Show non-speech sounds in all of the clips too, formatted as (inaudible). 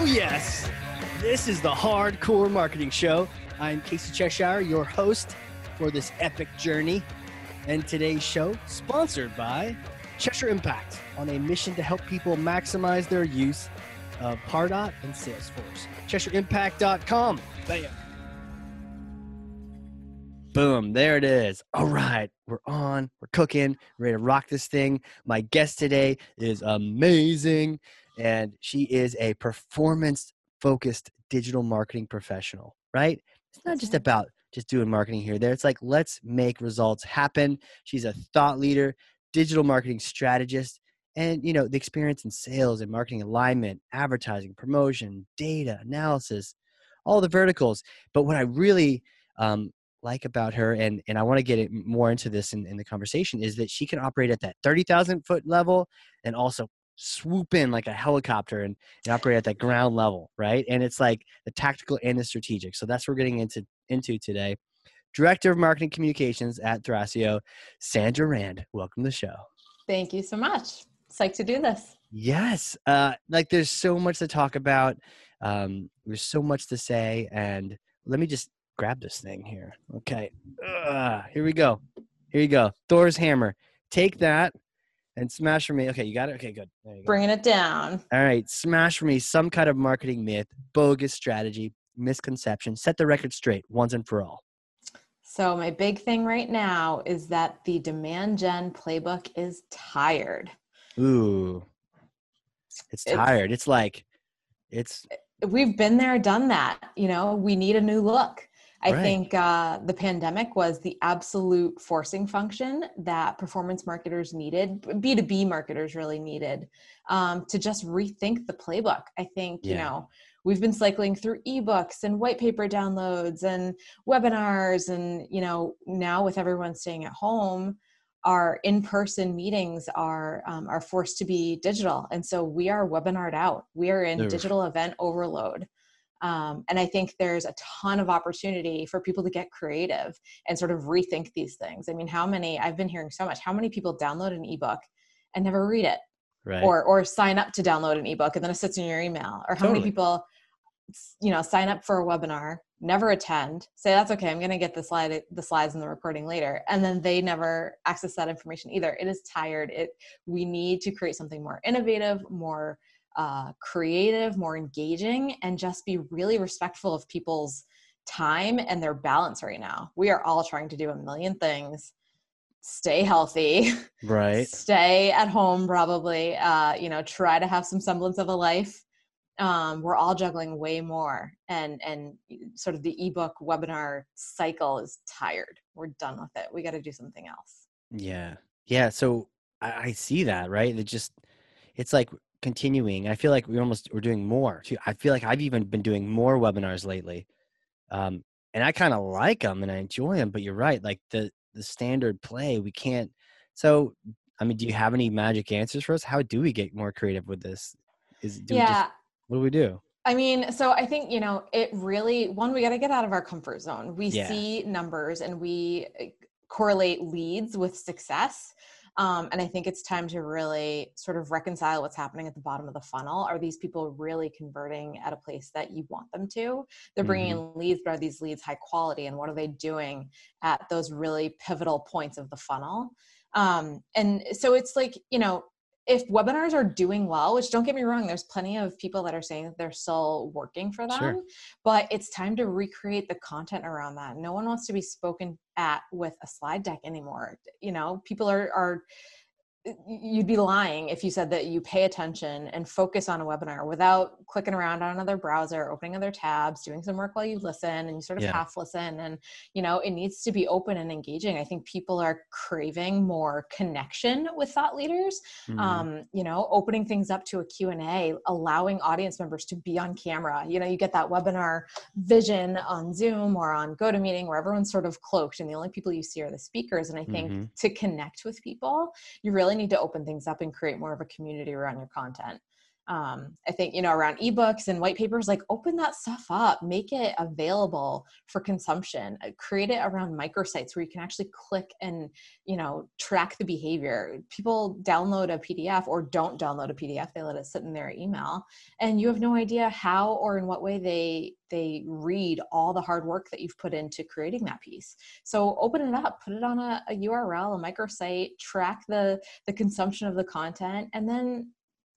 Oh, yes. This is the Hard Corps Marketing Show. I'm Casey Cheshire, your host for this epic journey. And today's show, sponsored by Cheshire Impact, on a mission to help people maximize their use of Pardot and Salesforce. CheshireImpact.com. Bam. Boom, there it is. All right, we're on, we're cooking, ready to rock this thing. My guest today is amazing, and she is a performance focused digital marketing professional, right? It's not just about just doing marketing here there. It's like let's make results happen. She's a thought leader, digital marketing strategist, and you know, the experience in sales and marketing alignment, advertising, promotion, data analysis, all the verticals. But what I really um, like about her, and and I want to get it more into this in, in the conversation, is that she can operate at that thirty thousand foot level, and also swoop in like a helicopter and, and operate at that ground level, right? And it's like the tactical and the strategic. So that's what we're getting into into today. Director of Marketing Communications at Thrasio, Sandra Rand. Welcome to the show. Thank you so much. Psyched to do this. Yes. Uh, like there's so much to talk about. Um, there's so much to say. And let me just grab this thing here. Okay. Uh, here we go. Here you go. Thor's hammer. Take that and smash for me. Okay, you got it? Okay, good. Bringing it down. All right. Smash for me some kind of marketing myth, bogus strategy, misconception. Set the record straight once and for all. So, my big thing right now is that the demand gen playbook is tired. Ooh. It's tired. It's, it's like, it's. We've been there, done that. You know, we need a new look. I right. think uh, the pandemic was the absolute forcing function that performance marketers needed, B2B marketers really needed um, to just rethink the playbook. I think, yeah. you know, we've been cycling through ebooks and white paper downloads and webinars. And, you know, now with everyone staying at home, our in-person meetings are um, are forced to be digital and so we are webinared out we are in digital event overload um, and I think there's a ton of opportunity for people to get creative and sort of rethink these things. I mean, how many, I've been hearing so much, how many people download an ebook and never read it? Right. Or, or sign up to download an ebook and then it sits in your email. Or how totally. many people, you know, sign up for a webinar, never attend, say that's okay, I'm going to get the slide, the slides and the recording later, and then they never access that information either. It is tired. It we need to create something more innovative, more uh, creative, more engaging, and just be really respectful of people's time and their balance right now. We are all trying to do a million things. Stay healthy, (laughs) right? Stay at home, probably. Uh, you know, try to have some semblance of a life. Um, we're all juggling way more, and and sort of the ebook webinar cycle is tired. We're done with it. We got to do something else. Yeah, yeah. So I, I see that, right? It just, it's like continuing. I feel like we almost we're doing more. Too. I feel like I've even been doing more webinars lately, um, and I kind of like them and I enjoy them. But you're right, like the the standard play, we can't. So, I mean, do you have any magic answers for us? How do we get more creative with this? Is yeah. Just, what do we do? I mean, so I think, you know, it really, one, we got to get out of our comfort zone. We yeah. see numbers and we eh, correlate leads with success. Um, and I think it's time to really sort of reconcile what's happening at the bottom of the funnel. Are these people really converting at a place that you want them to? They're bringing mm-hmm. in leads, but are these leads high quality? And what are they doing at those really pivotal points of the funnel? Um, and so it's like, you know, if webinars are doing well, which don't get me wrong, there's plenty of people that are saying that they're still working for them, sure. but it's time to recreate the content around that. No one wants to be spoken at with a slide deck anymore. You know, people are are you'd be lying if you said that you pay attention and focus on a webinar without clicking around on another browser opening other tabs doing some work while you listen and you sort of yeah. half listen and you know it needs to be open and engaging i think people are craving more connection with thought leaders mm-hmm. um, you know opening things up to a q&a allowing audience members to be on camera you know you get that webinar vision on zoom or on gotomeeting where everyone's sort of cloaked and the only people you see are the speakers and i think mm-hmm. to connect with people you really really need to open things up and create more of a community around your content. Um, i think you know around ebooks and white papers like open that stuff up make it available for consumption uh, create it around microsites where you can actually click and you know track the behavior. People download a pdf or don't download a pdf they let it sit in their email and you have no idea how or in what way they they read all the hard work that you've put into creating that piece. So open it up put it on a, a url a microsite track the the consumption of the content and then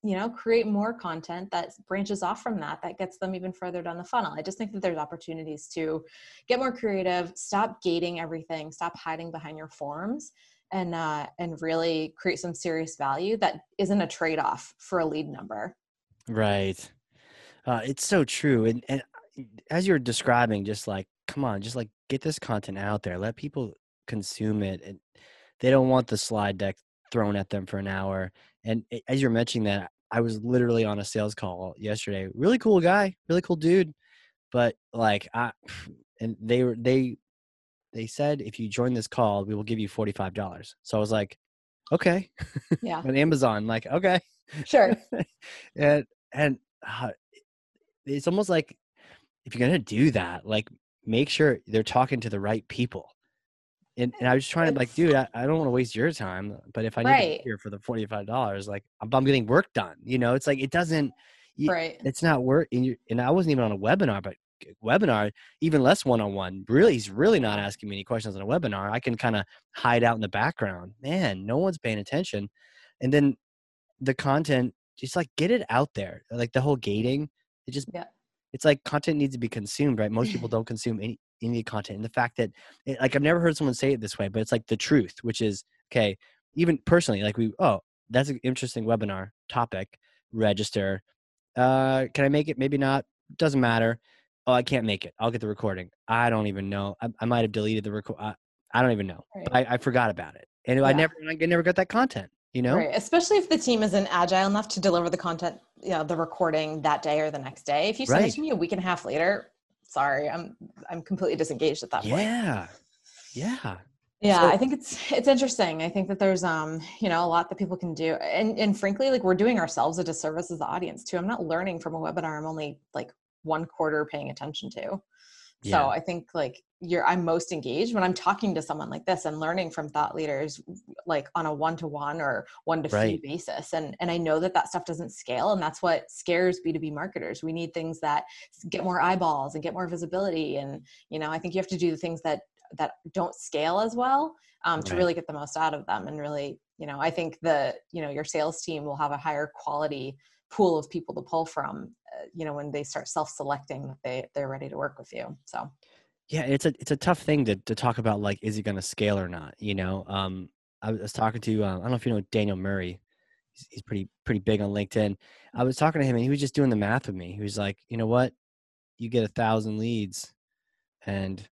you know create more content that branches off from that that gets them even further down the funnel. I just think that there's opportunities to get more creative stop gating everything stop hiding behind your forms and uh, and really create some serious value that isn't a trade-off for a lead number. Right. Uh, it's so true and, and as you're describing just like come on just like get this content out there. Let people consume it and they don't want the slide deck thrown at them for an hour. And as you're mentioning that I was literally on a sales call yesterday. Really cool guy, really cool dude. But like I (sighs) and they were they they said if you join this call, we will give you forty five dollars. So I was like, okay. Yeah. on Amazon, like, okay. Sure. (laughs) and and uh, it's almost like if you're gonna do that, like make sure they're talking to the right people and, and I was trying to like, dude, I, I don't want to waste your time, but if I need right. to here for the forty five dollars, like I'm, I'm, getting work done. You know, it's like it doesn't. right. It's not work. And, and I wasn't even on a webinar, but webinar, even less one on one. Really, he's really not asking me any questions on a webinar. I can kind of hide out in the background. Man, no one's paying attention. And then the content, just like get it out there. Like the whole gating, it just yeah. It's like content needs to be consumed, right? Most people (laughs) don't consume any any content. And the fact that it, like i've never heard someone say it this way but it's like the truth which is okay even personally like we oh that's an interesting webinar topic register. Uh can i make it? Maybe not. Doesn't matter. Oh i can't make it. I'll get the recording. I don't even know. I, I might have deleted the record I, I, don't even know. Right. I, I forgot about it. And yeah. i never i never got that content you know? Right. Especially if the team isn't agile enough to deliver the content you know the recording that day or the next day. If you send right. it to me a week and a half later sorry i'm i'm completely disengaged at that point. Yeah. Yeah. Yeah so, i think it's it's interesting. I think that there's um you know a lot that people can do. And and frankly like we're doing ourselves a disservice as the audience too. I'm not learning from a webinar i'm only like one quarter paying attention to. Yeah. so i think like you're i'm most engaged when i'm talking to someone like this and learning from thought leaders like on a one-to-one or one to few right. basis. And and i know that that stuff doesn't scale and that's what scares b2b marketers. We need things that get more eyeballs and get more visibility. And you know i think you have to do the things that that don't scale as well um, right. to really get the most out of them and really you know i think the you know your sales team will have a higher quality pool of people to pull from uh, you know when they start self-selecting that they they're ready to work with you. So yeah, it's a it's a tough thing to to talk about. Like, is it going to scale or not? You know, um, I was talking to um, I don't know if you know Daniel Murray. He's, he's pretty pretty big on LinkedIn. I was talking to him, and he was just doing the math with me. He was like, you know what, you get a thousand leads, and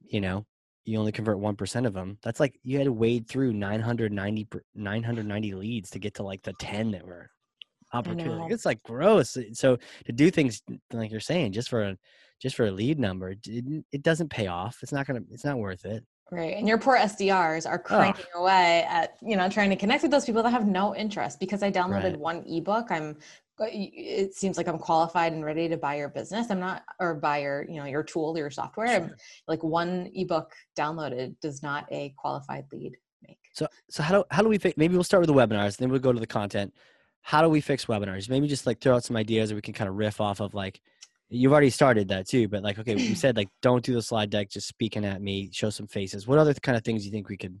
you know you only convert 1% of them that's like you had to wade through 990 990 leads to get to like the 10 that were opportunity it's like gross so to do things like you're saying just for a just for a lead number, it, it doesn't pay off. It's not gonna. It's not worth it. Right. And your poor SDRs are cranking oh. away at, you know, trying to connect with those people that have no interest because I downloaded right. one ebook. I'm uh, it seems like I'm qualified and ready to buy your business. I'm not or buy your, you know, your tool your software. Sure. Like one ebook downloaded does not a qualified lead make. So so how do how do we fix maybe we'll start with the webinars, then we'll go to the content. How do we fix webinars? Maybe just like throw out some ideas or we can kind of riff off of like You've already started that too, but like, okay, we (laughs) said like, don't do the slide deck, just speaking at me, show some faces. What other kind of things do you think we could?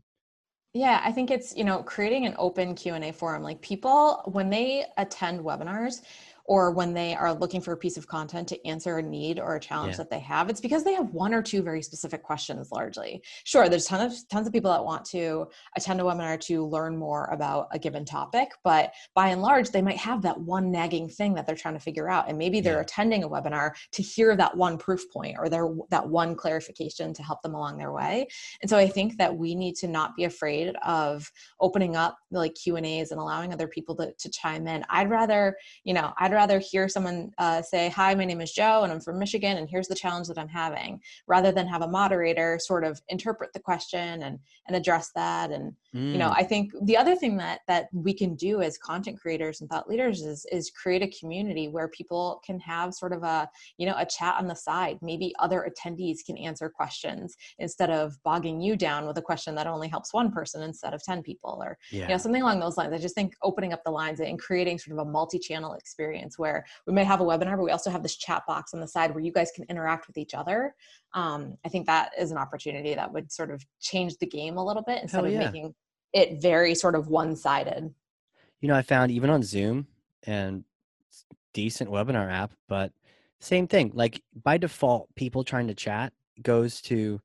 Yeah, I think it's, you know, creating an open Q&A forum. Like people, when they attend webinars, or when they are looking for a piece of content to answer a need or a challenge yeah. that they have it's because they have one or two very specific questions largely sure there's tons of tons of people that want to attend a webinar to learn more about a given topic but by and large they might have that one nagging thing that they're trying to figure out and maybe they're yeah. attending a webinar to hear that one proof point or their that one clarification to help them along their way and so i think that we need to not be afraid of opening up like q and a's and allowing other people to, to chime in i'd rather you know i'd rather hear someone uh, say, Hi, my name is Joe and I'm from Michigan and here's the challenge that I'm having, rather than have a moderator sort of interpret the question and, and address that. And, mm. you know, mm. I think the other thing that, that we can do as content creators and thought leaders is, is create a community where people can have sort of a, you know, a chat on the side. Maybe other attendees can answer questions instead of bogging you down with a question that only helps one person instead of 10 people or, yeah. you know, something along those lines. I just think opening up the lines and creating sort of a multi-channel experience where we may have a webinar, but we also have this chat box on the side where you guys can interact with each other. Um, I think that is an opportunity that would sort of change the game a little bit instead yeah. of making it very sort of one-sided. You know, I found even on Zoom and decent webinar app, but same thing. Like by default, people trying to chat goes to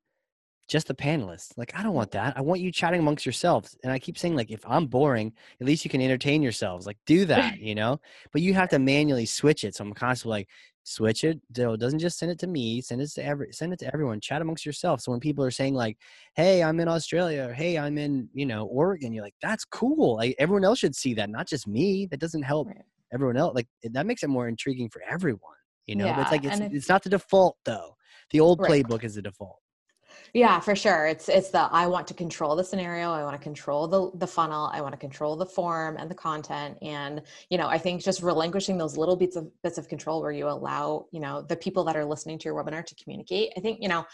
just the panelists. Like, I don't want that. I want you chatting amongst yourselves. And I keep saying, like, if I'm boring, at least you can entertain yourselves. Like, do that, (laughs) you know? But you have to manually switch it. So I'm constantly like, switch it. So it doesn't just send it to me, send it to every send it to everyone. Chat amongst yourself. So when people are saying, like, hey, I'm in Australia, or hey, I'm in, you know, Oregon, you're like, that's cool. Like everyone else should see that, not just me. That doesn't help everyone else. Like that makes it more intriguing for everyone. You know, yeah, but it's like it's, it's, it's not the default though. The old right. playbook is the default yeah for sure. It's it's the i want to control the scenario. I want to control the the funnel. I want to control the form and the content. And you know i think just relinquishing those little bits of bits of control where you allow you know the people that are listening to your webinar to communicate i think you know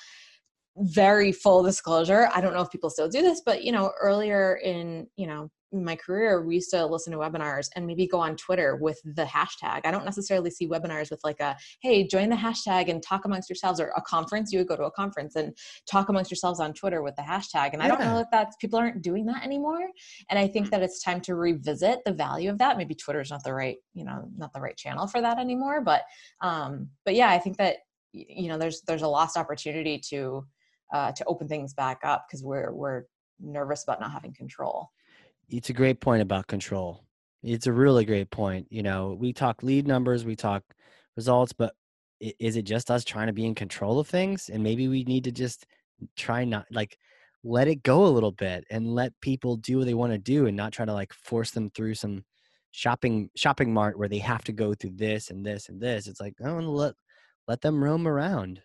very full disclosure i don't know if people still do this but you know earlier in you know my career, we used to listen to webinars and maybe go on Twitter with the hashtag. I don't necessarily see webinars with like a, hey, join the hashtag and talk amongst yourselves, or a conference. You would go to a conference and talk amongst yourselves on Twitter with the hashtag. And yeah. I don't know if that's people aren't doing that anymore. And I think that it's time to revisit the value of that. Maybe Twitter is not the right, you know, not the right channel for that anymore. But um, but yeah, I think that you know there's there's a lost opportunity to uh, to open things back up because we're we're nervous about not having control it's a great point about control. It's a really great point. You know, we talk lead numbers, we talk results, but is it just us trying to be in control of things? And maybe we need to just try not like let it go a little bit and let people do what they want to do and not try to like force them through some shopping shopping mart where they have to go through this and this and this. It's like, oh, let let them roam around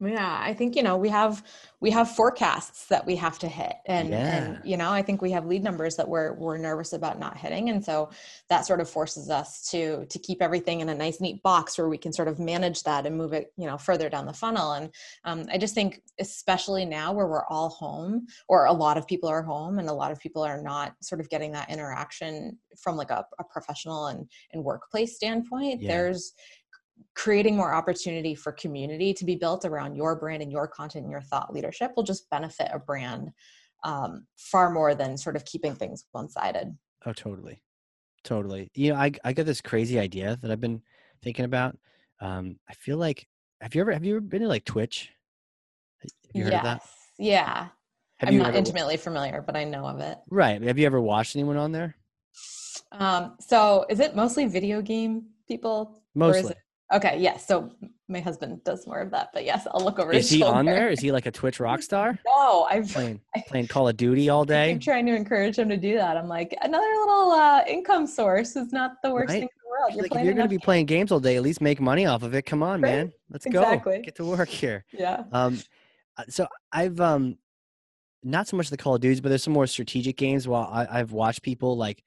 yeah i think you know we have we have forecasts that we have to hit and yeah. and you know i think we have lead numbers that we're we're nervous about not hitting and so that sort of forces us to to keep everything in a nice neat box where we can sort of manage that and move it you know further down the funnel and um, i just think especially now where we're all home or a lot of people are home and a lot of people are not sort of getting that interaction from like a, a professional and and workplace standpoint yeah. there's creating more opportunity for community to be built around your brand and your content and your thought leadership will just benefit a brand um, far more than sort of keeping things one-sided. Oh totally. Totally. You know i, I got this crazy idea that i've been thinking about um, i feel like have you ever have you ever been to like twitch? Have you heard yes. of that? Yeah. Have i'm not ever, intimately familiar but i know of it. Right. Have you ever watched anyone on there? Um, so is it mostly video game people mostly Okay, yes. So my husband does more of that, but yes, I'll look over. His. Is he shoulder. on there? Is he like a Twitch rock (laughs) star? No, I'm playing (laughs) playing Call of Duty all day. I'm trying to encourage him to do that. I'm like, another little uh, income source is not the worst right? thing in the world. You're like, if you're going to be playing games all day, at least make money off of it. Come on, right? man, let's exactly. go. Get to work here. (laughs) Yeah. Um, uh, so I've um, not so much the Call of Duties, but there's some more strategic games. While I, I've watched people like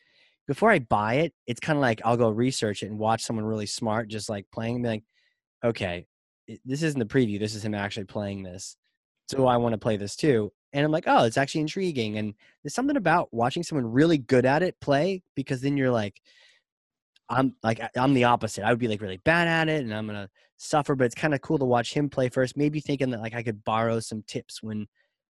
before I buy it, it's kind of like I'll go research it and watch someone really smart just like playing and be like, okay, this isn't the preview. This is him actually playing this. So I want to play this too. And I'm like, oh, it's actually intriguing. And there's something about watching someone really good at it play because then you're like, I'm like, I'm the opposite. I would be like really bad at it and I'm to suffer, but it's kind of cool to watch him play first. Maybe thinking that like I could borrow some tips when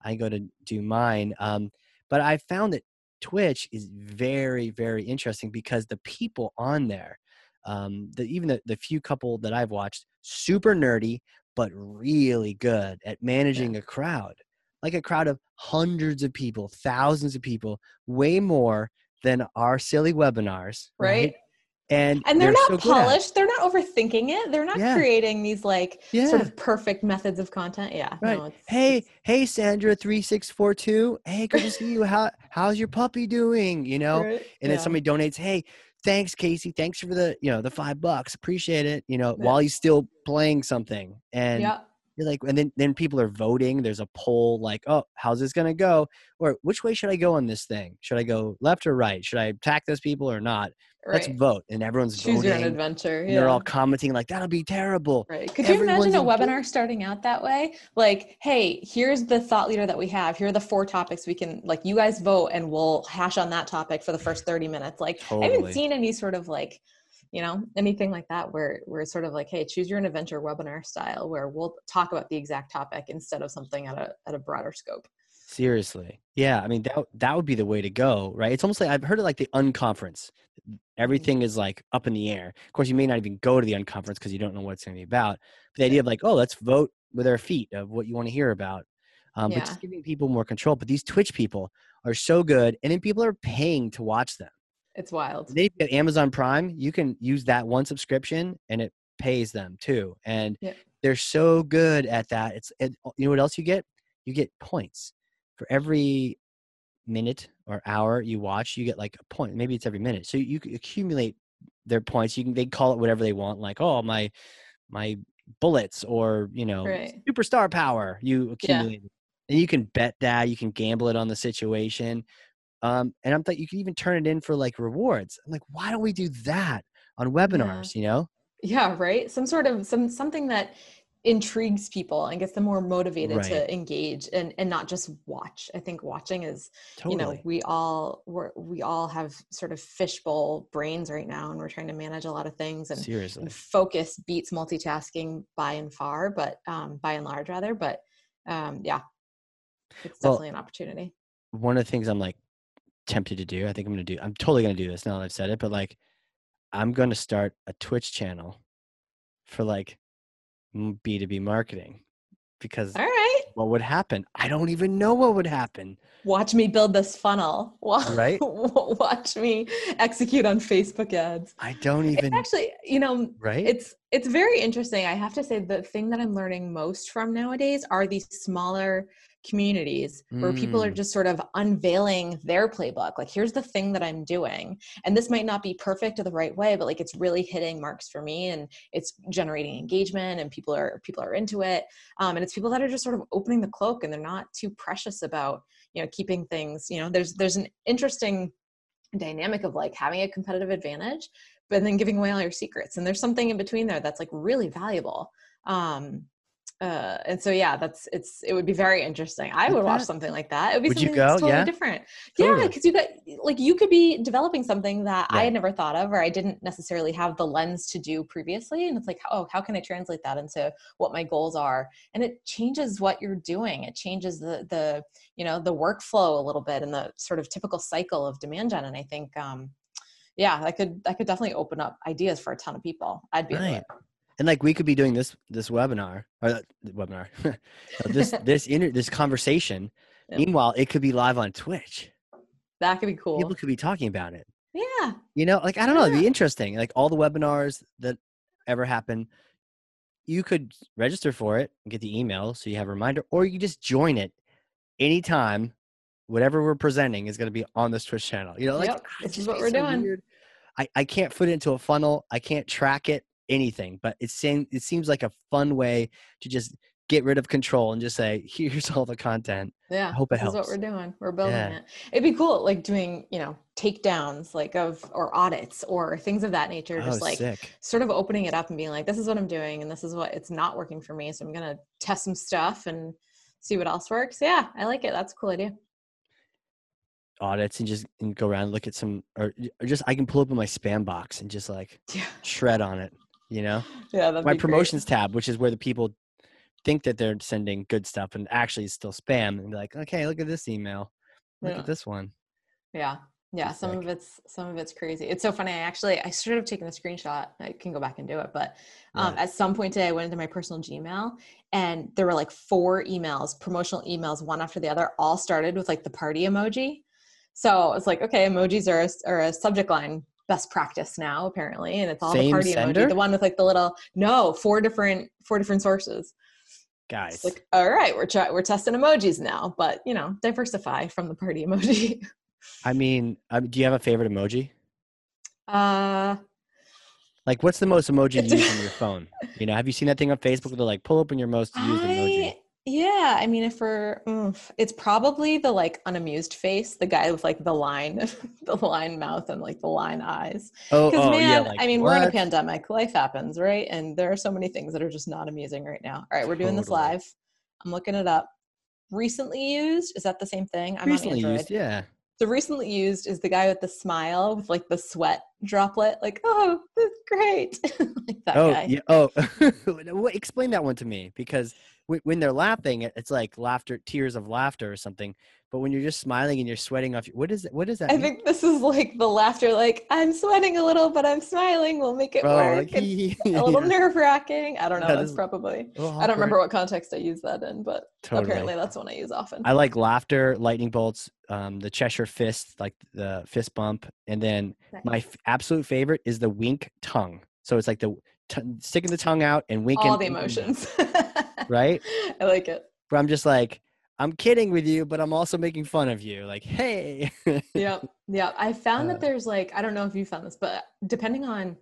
I go to do mine. Um, but I found that Twitch is very, very interesting because the people on there, um, the, even the, the few couple that I've watched, super nerdy, but really good at managing yeah. a crowd. Like a crowd of hundreds of people, thousands of people, way more than our silly webinars. Right. right? And, and they're, they're not so polished. They're not overthinking it. They're not yeah. creating these like yeah. sort of perfect methods of content. Yeah. Right. No, it's, hey, it's... hey, Sandra three six four two. Hey, good to see you. How how's your puppy doing? You know. Right. And then somebody donates. Hey, thanks casey thanks for the you know the five bucks appreciate it you know Yeah. while he's still playing something and yeah. You're like and then then people are voting there's a poll like oh how's this going to go or which way should i go on this thing should i go left or right should i attack those people or not let's vote and everyone's Choose your own voting adventure. and Yeah. they're all commenting like that'll be terrible Right. Could you imagine a webinar starting out that way? Like, hey, here's the thought leader that we have. Here are the four topics we can like you guys vote and we'll hash on that topic for the first 30 minutes. Like I haven't seen any sort of like, you know, anything like that where where it's sort of like, hey, choose your own adventure webinar style where we'll talk about the exact topic instead of something at a at a broader scope. Seriously. Yeah. I mean, that, that would be the way to go, right? It's almost like I've heard of like the unconference. Everything is like up in the air. Of course, you may not even go to the unconference because you don't know what it's going to be about. But the idea of like, oh, let's vote with our feet of what you want to hear about. Um, But just giving people more control. But these Twitch people are so good. And then people are paying to watch them. It's wild. They get Amazon Prime. You can use that one subscription and it pays them too. And Yeah. they're so good at that. It's it, uh, you know what else you get? You get points for every minute or hour you watch. You get like a point. Maybe it's every minute. So you accumulate their points. You can they call it whatever they want. Like oh my my bullets or you know Right. superstar power. You Yeah. accumulate. And you can bet that. You can gamble it on the situation. Um, and I'm like, you can even turn it in for like rewards. I'm like, why don't we do that on webinars? You know, Yeah, right. Some sort of some something that intrigues people and gets them more motivated Right. to engage and and not just watch. I think watching is totally. you know we all we're, we all have sort of fishbowl brains right now and we're trying to manage a lot of things and, Seriously, and focus beats multitasking by and far but um by and large rather but um yeah it's Well, definitely an opportunity one of the things I'm like tempted to do. I think I'm gonna do. I'm totally gonna do this now that I've said it. But like, I'm gonna start a Twitch channel for like B two B marketing because all right what would happen? I don't even know what would happen. watch me build this funnel Right. (laughs) watch me execute on facebook ads I don't it's even. actually you know right? it's it's very interesting i have to say the thing that i'm learning most from nowadays are these smaller communities where people are Mm. just sort of unveiling their playbook like here's the thing that i'm doing. And this might not be perfect or the right way but like it's really hitting marks for me and it's generating engagement and people are people are into it. Um, and it's people that are just sort of opening the cloak and they're not too precious about you know keeping things you know there's there's an interesting dynamic of like having a competitive advantage but then giving away all your secrets and there's something in between there that's like really valuable. Um uh and so yeah that's it's it would be very interesting. I Would watch something like that. It would be Would something totally Yeah? different. Yeah because you got like you could be developing something that i had never thought of or i didn't necessarily have the lens to do previously and it's like oh how can i translate that into what my goals are? And it changes what you're doing. It changes the the you know the workflow a little bit and the sort of typical cycle of demand gen and i think um yeah that could that could definitely open up ideas for a ton of people. I'd be Right. And like we could be doing this this webinar or webinar (laughs) this (laughs) this inter this conversation. Yeah. meanwhile it could be live on twitch. That could be cool. People could be talking about it. Yeah. You know like i don't know it'd be interesting like all the webinars that ever happen you could register for it and get the email so you have a reminder or you just join it anytime whatever we're presenting is going to be on this twitch channel. You know like Yep, this is what we're so doing. weird. I, I can't put it into a funnel. I can't track it anything but it seems it seems like a fun way to just get rid of control and just say (laughs) here's all the content. Yeah I hope it helps. what we're doing. We're building Yeah. it. It'd be cool like doing you know takedowns like of or audits or things of that nature oh just like sick. sort of opening it up and being like this is what i'm doing and this is what it's not working for me so i'm gonna test some stuff and see what else works. Yeah i like it. That's a cool idea. Audits and just and go around and look at some or, or just i can pull up in my spam box and just like (laughs) yeah. shred on it you know yeah my be great. promotions tab which is where the people think that they're sending good stuff and actually it's still spam and be like okay look at this email look Yeah. at this one Yeah. Yeah. Some sick. of it's some of it's crazy. It's so funny. I actually I should have taken a screenshot. I can go back and do it. But um, Yeah. at some point today I went into my personal Gmail and there were like four emails, promotional emails, one after the other, all started with like the party emoji. So it's like, okay, emojis are a, are a subject line best practice now, apparently. And it's all the party sender? emoji. The one with like the little no, four different four different sources. guys It's like, all right, we're try- we're testing emojis now, but you know, diversify from the party emoji. (laughs) i mean um, do you have a favorite emoji Uh, like, what's the most emoji used on your phone? You know, have you seen that thing on Facebook? Where they're like, pull open your most used emoji. Yeah, I mean, if we're, oof, it's probably the like unamused face, the guy with like the line, (laughs) the line mouth and like the line eyes. Oh, Because oh man, yeah. Like, I mean, we're in a pandemic. Life happens, right? And there are so many things that are just not amusing right now. All right, we're doing this live. I'm looking it up. Recently used is that the same thing? I'm Recently on used, yeah. So recently used is the guy with the smile with like the sweat droplet, like oh, that's great, (laughs) like that oh, guy. yeah. Oh, (laughs) explain that one to me because when, when they're laughing, it's like laughter, tears of laughter or something. But when you're just smiling and you're sweating off, what is it? What is that? I mean? think this is like the laughter, like I'm sweating a little, but I'm smiling. We'll make it Oh, work. (laughs) a little nerve wracking. I don't know. That's probably. Oh, I don't remember what context I use that in, but Totally. apparently that's one I use often. I like laughter, lightning bolts, um, the Cheshire fist, like the fist bump, and then my Nice. f- absolute favorite is the wink tongue. So it's like the t- sticking the tongue out and winking. All the emotions. (laughs) right? I like it. Where I'm just like, I'm kidding with you, but I'm also making fun of you. Like, hey. yeah yeah i (laughs) found Uh, that there's like i don't know if you found this but depending on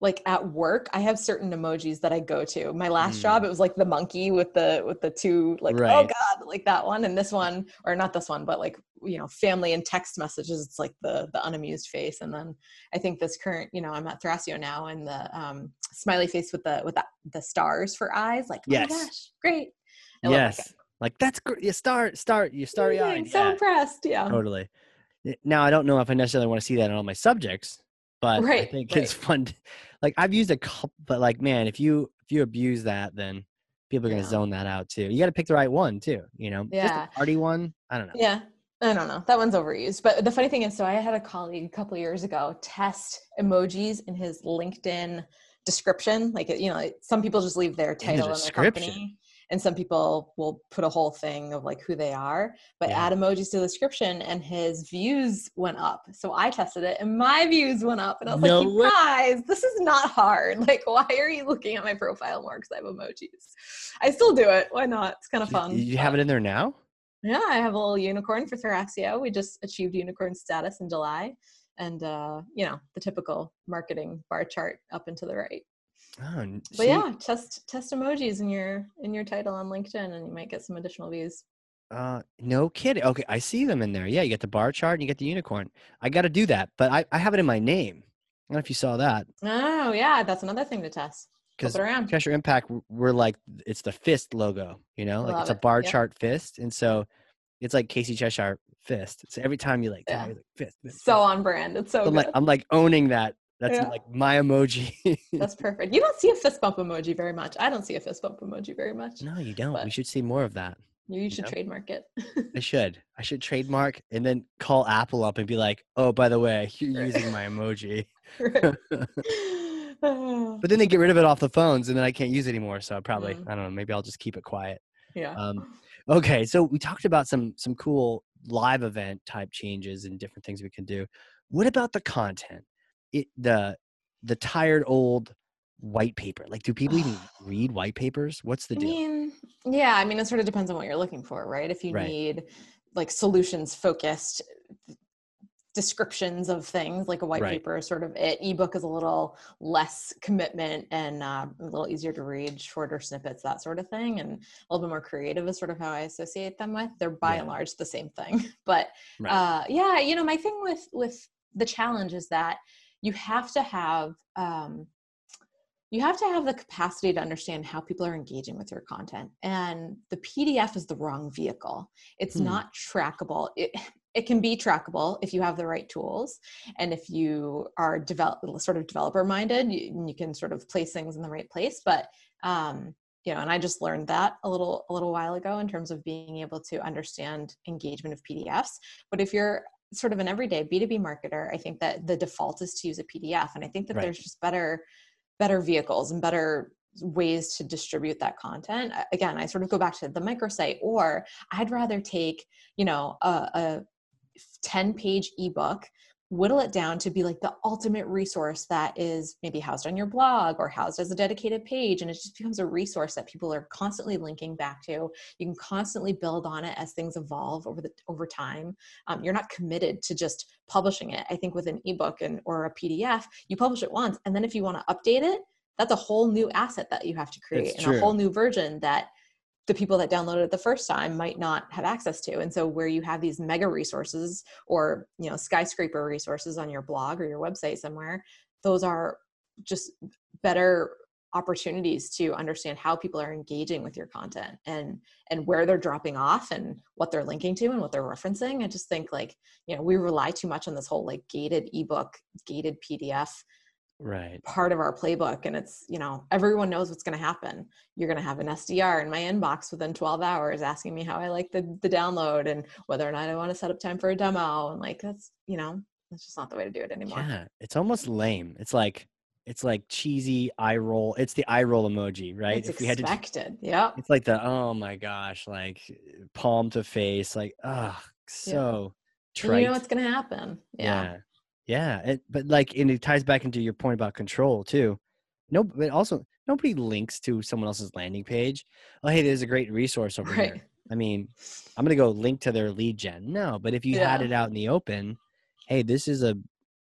like at work i have certain emojis that i go to my last job Mm. it was like the monkey with the with the two like oh god like that one and this one or not this one but like you know family and text messages it's like the the unamused face and then i think this current you know i'm at thrasio now and the um smiley face with the with the, the stars for eyes like oh Yes. my gosh great I yes. Like that's great. You start, start, you starry eyed. so impressed yeah totally. Now I don't know if I necessarily want to see that in all my subjects, but I Right, think it's fun. to- like I've used a couple, but like man, if you if you abuse that, then people are gonna Yeah. zone that out too. You got to pick the right one too. You know, just Yeah. a party one. I don't know. Yeah. I don't know. That one's overused. But the funny thing is, so I had a colleague a couple years ago test emojis in his LinkedIn description. Like, you know, some people just leave their title in their description? company, and some people will put a whole thing of like who they are, but Yeah. add emojis to the description, and his views went up. So I tested it, and my views went up, and I was No like, "You way. guys, this is not hard. (laughs) Like, why are you looking at my profile more because I have emojis? I still do it. Why not? It's kind of fun. You have it in there now? yeah, I have a little unicorn for Thrasio. We just achieved unicorn status in July. And uh, you know, the typical marketing bar chart up and to the right. Oh, n- But yeah, test test emojis in your in your title on LinkedIn and you might get some additional views. Uh, no kidding. Okay, I see them in there. Yeah, you get the bar chart and you get the unicorn. I got to do that, but I, I have it in my name. I don't know if you saw that Oh yeah, that's another thing to test. Because it around. Cheshire Impact, we're like it's the fist logo, you know, like it's a it, bar yep. chart fist, and so it's like Casey Cheshire fist. So every time you like, Yeah. like fist, fist, So fist. on brand. It's so I'm good. like I'm like owning that. That's Yeah. like my emoji. that's perfect. You don't see a fist bump emoji very much. I don't see a fist bump emoji very much. no, you don't. we should see more of that. You, you should know? trademark it. I (laughs) should. I should trademark and then call Apple up and be like, "Oh, by the way, (laughs) you're Right. using my emoji." (laughs) Right. (sighs) But then they get rid of it off the phones, and then I can't use it anymore. So probably, Mm. I don't know. Maybe I'll just keep it quiet. yeah. Um, okay, so we talked about some some cool live event type changes and different things we can do. What about the content? It the the tired old white paper. Like, do people even (sighs) read white papers? What's the I deal? mean, yeah, I mean, it sort of depends on what you're looking for, right? If you Right. need like solutions focused descriptions of things, like a white Right. paper is sort of it. Ebook is a little less commitment and uh, a little easier to read, shorter snippets, that sort of thing, and a little bit more creative is sort of how I associate them with. They're by and large the same thing, (laughs) but Right. uh, yeah, you know, my thing with with the challenge is that you have to have um, you have to have the capacity to understand how people are engaging with your content and the pdf is the wrong vehicle it's Hmm. not trackable it, it can be trackable if you have the right tools and if you are develop sort of developer minded you, you can sort of place things in the right place but um you know and i just learned that a little a little while ago in terms of being able to understand engagement of pdfs but if you're sort of an everyday b2b marketer i think that the default is to use a pdf and i think that Right. there's just better better vehicles and better ways to distribute that content again i sort of go back to the microsite or i'd rather take you know a, a 10 page ebook whittle it down to be like the ultimate resource that is maybe housed on your blog or housed as a dedicated page and it just becomes a resource that people are constantly linking back to. You can constantly build on it as things evolve over the over time. Um, you're not committed to just publishing it. I think with an ebook and or a pdf you publish it once and then if you want to update it that's a whole new asset that you have to create and a whole new version that the people that downloaded it the first time might not have access to. And so where you have these mega resources or you know skyscraper resources on your blog or your website somewhere those are just better opportunities to understand how people are engaging with your content and and where they're dropping off and what they're linking to and what they're referencing. I just think like you know we rely too much on this whole like gated ebook gated pdf right. part of our playbook and it's you know everyone knows what's going to happen. You're going to have an sdr in my inbox within 12 hours asking me how i like the, the download and whether or not i want to set up time for a demo and like that's you know that's just not the way to do it anymore. Yeah it's almost lame. It's like it's like cheesy eye roll it's the eye roll emoji right? It's if expected. we had to yeah it's like the oh my gosh like palm to face like ah oh, so yeah. you know what's going to happen? Yeah. yeah yeah, it, but like, and it ties back into your point about control too. No, but also nobody links to someone else's landing page. Oh, hey, there's a great resource (laughs) over right. here. I mean, I'm gonna go link to their lead gen. No, but if you yeah. had it out in the open, hey, this is a,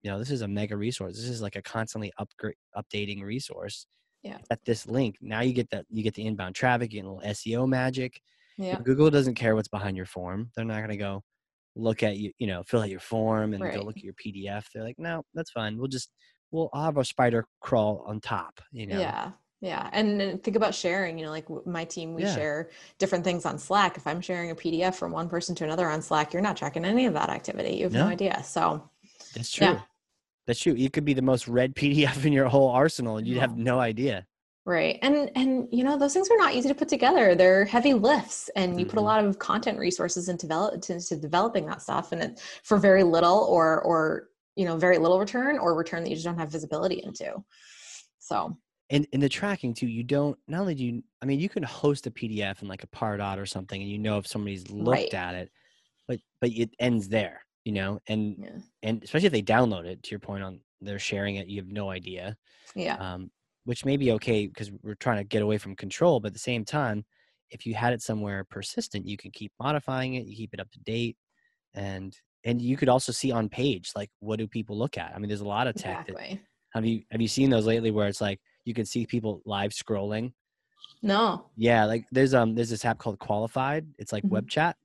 you know, this is a mega resource. This is like a constantly upgrade, updating resource. Yeah. At this link, now you get that you get the inbound traffic, you get a little SEO magic. Yeah. Google doesn't care what's behind your form. They're not gonna go, look at you, you know, fill out your form and right. go look at your PDF. They're like, no, that's fine. We'll just we'll have a spider crawl on top. You know. Yeah. Yeah. And, and think about sharing, you know, like my team, we yeah. share different things on Slack. If I'm sharing a PDF from one person to another on Slack, you're not tracking any of that activity. You have no, no idea. So that's true. Yeah. That's true. You could be the most read (laughs) PDF in your whole arsenal and you'd have mm-hmm. no idea. Right. And and you know, those things are not easy to put together. They're heavy lifts and you mm-hmm. put a mm-hmm. lot of content resources into develop into developing that stuff and it for very little or or you know, very little return or return that you just don't have visibility into. So and in the tracking too, you don't not only do you I mean you can host a PDF in like a Pardot or something and you know if somebody's looked right. at it, but but it ends there, you know, and yeah. and especially if they download it, to your point on they're sharing it, you have no idea. Yeah. Um, which may be okay because we're trying to get away from control. But at the same time, if you had it somewhere persistent, you can keep modifying it, you keep it up to date, and and you could also see on page like what do people look at. I mean, there's a lot of tech. Exactly. That, have you have you seen those lately where it's like you can see people live scrolling? No. Yeah, like there's um there's this app called Qualified. It's like mm-hmm. web chat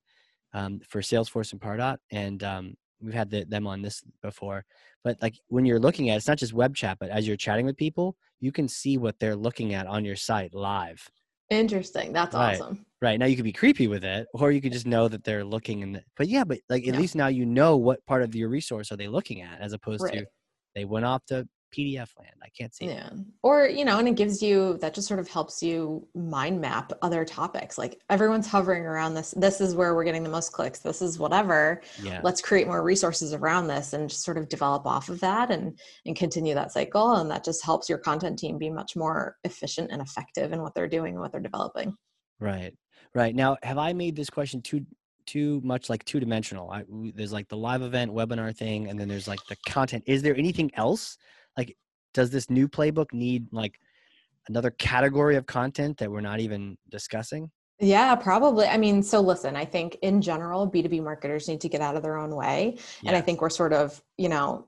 um, for Salesforce and Pardot, and um, we've had the, them on this before. But like when you're looking at, it's not just web chat, but as you're chatting with people, you can see what they're looking at on your site live. Interesting. That's right. awesome. Right. Now you could be creepy with it, or you could just know that they're looking and but yeah, but like at yeah. least now you know what part of your resource are they looking at as opposed right. to they went off to PDF land. I can't see. Yeah. It. Or, you know, and it gives you that just sort of helps you mind map other topics. Like everyone's hovering around this. This is where we're getting the most clicks. This is whatever. Yeah. Let's create more resources around this and just sort of develop off of that and and continue that cycle. And that just helps your content team be much more efficient and effective in what they're doing and what they're developing. Right. Right. Now, have I made this question too too much like two dimensional. I, there's like the live event webinar thing, and then there's like the content. Is there anything else like does this new playbook need like another category of content that we're not even discussing yeah, probably. I mean, so listen, I think in general, B2B marketers need to get out of their own way. Yeah. And I think we're sort of, you know,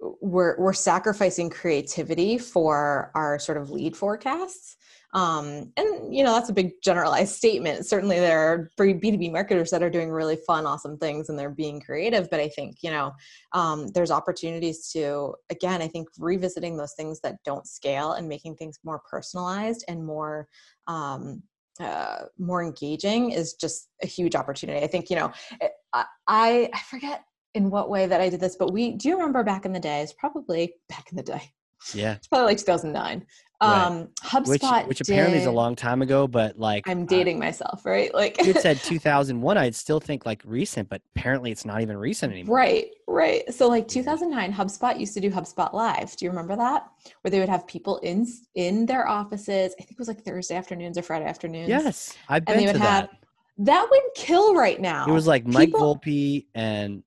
we're we're sacrificing creativity for our sort of lead forecasts. Um, and you know that's a big generalized statement. Certainly there are b2b marketers that are doing really fun awesome things and they're being creative but i think you know um, there's opportunities to again i think revisiting those things that don't scale and making things more personalized and more um, uh, more engaging is just a huge opportunity. I think you know eh, I, I forget in what way that I did this, but we do you remember back in the days, probably back in the day. Yeah. It's probably like 2009. Um, HubSpot, which, which apparently did, is a long time ago, but like I'm uh, dating uh, myself, right? Like you said (laughs) 2001, I'd still think like recent, but apparently it's not even recent anymore. Right, right. So like 2009, HubSpot used to do HubSpot Live. Do you remember that? Where they would have people in in their offices. I think it was like Thursday afternoons or Friday afternoons. Yes, I've been and they would have, that. That would kill right now. It was like Mike people, Volpe and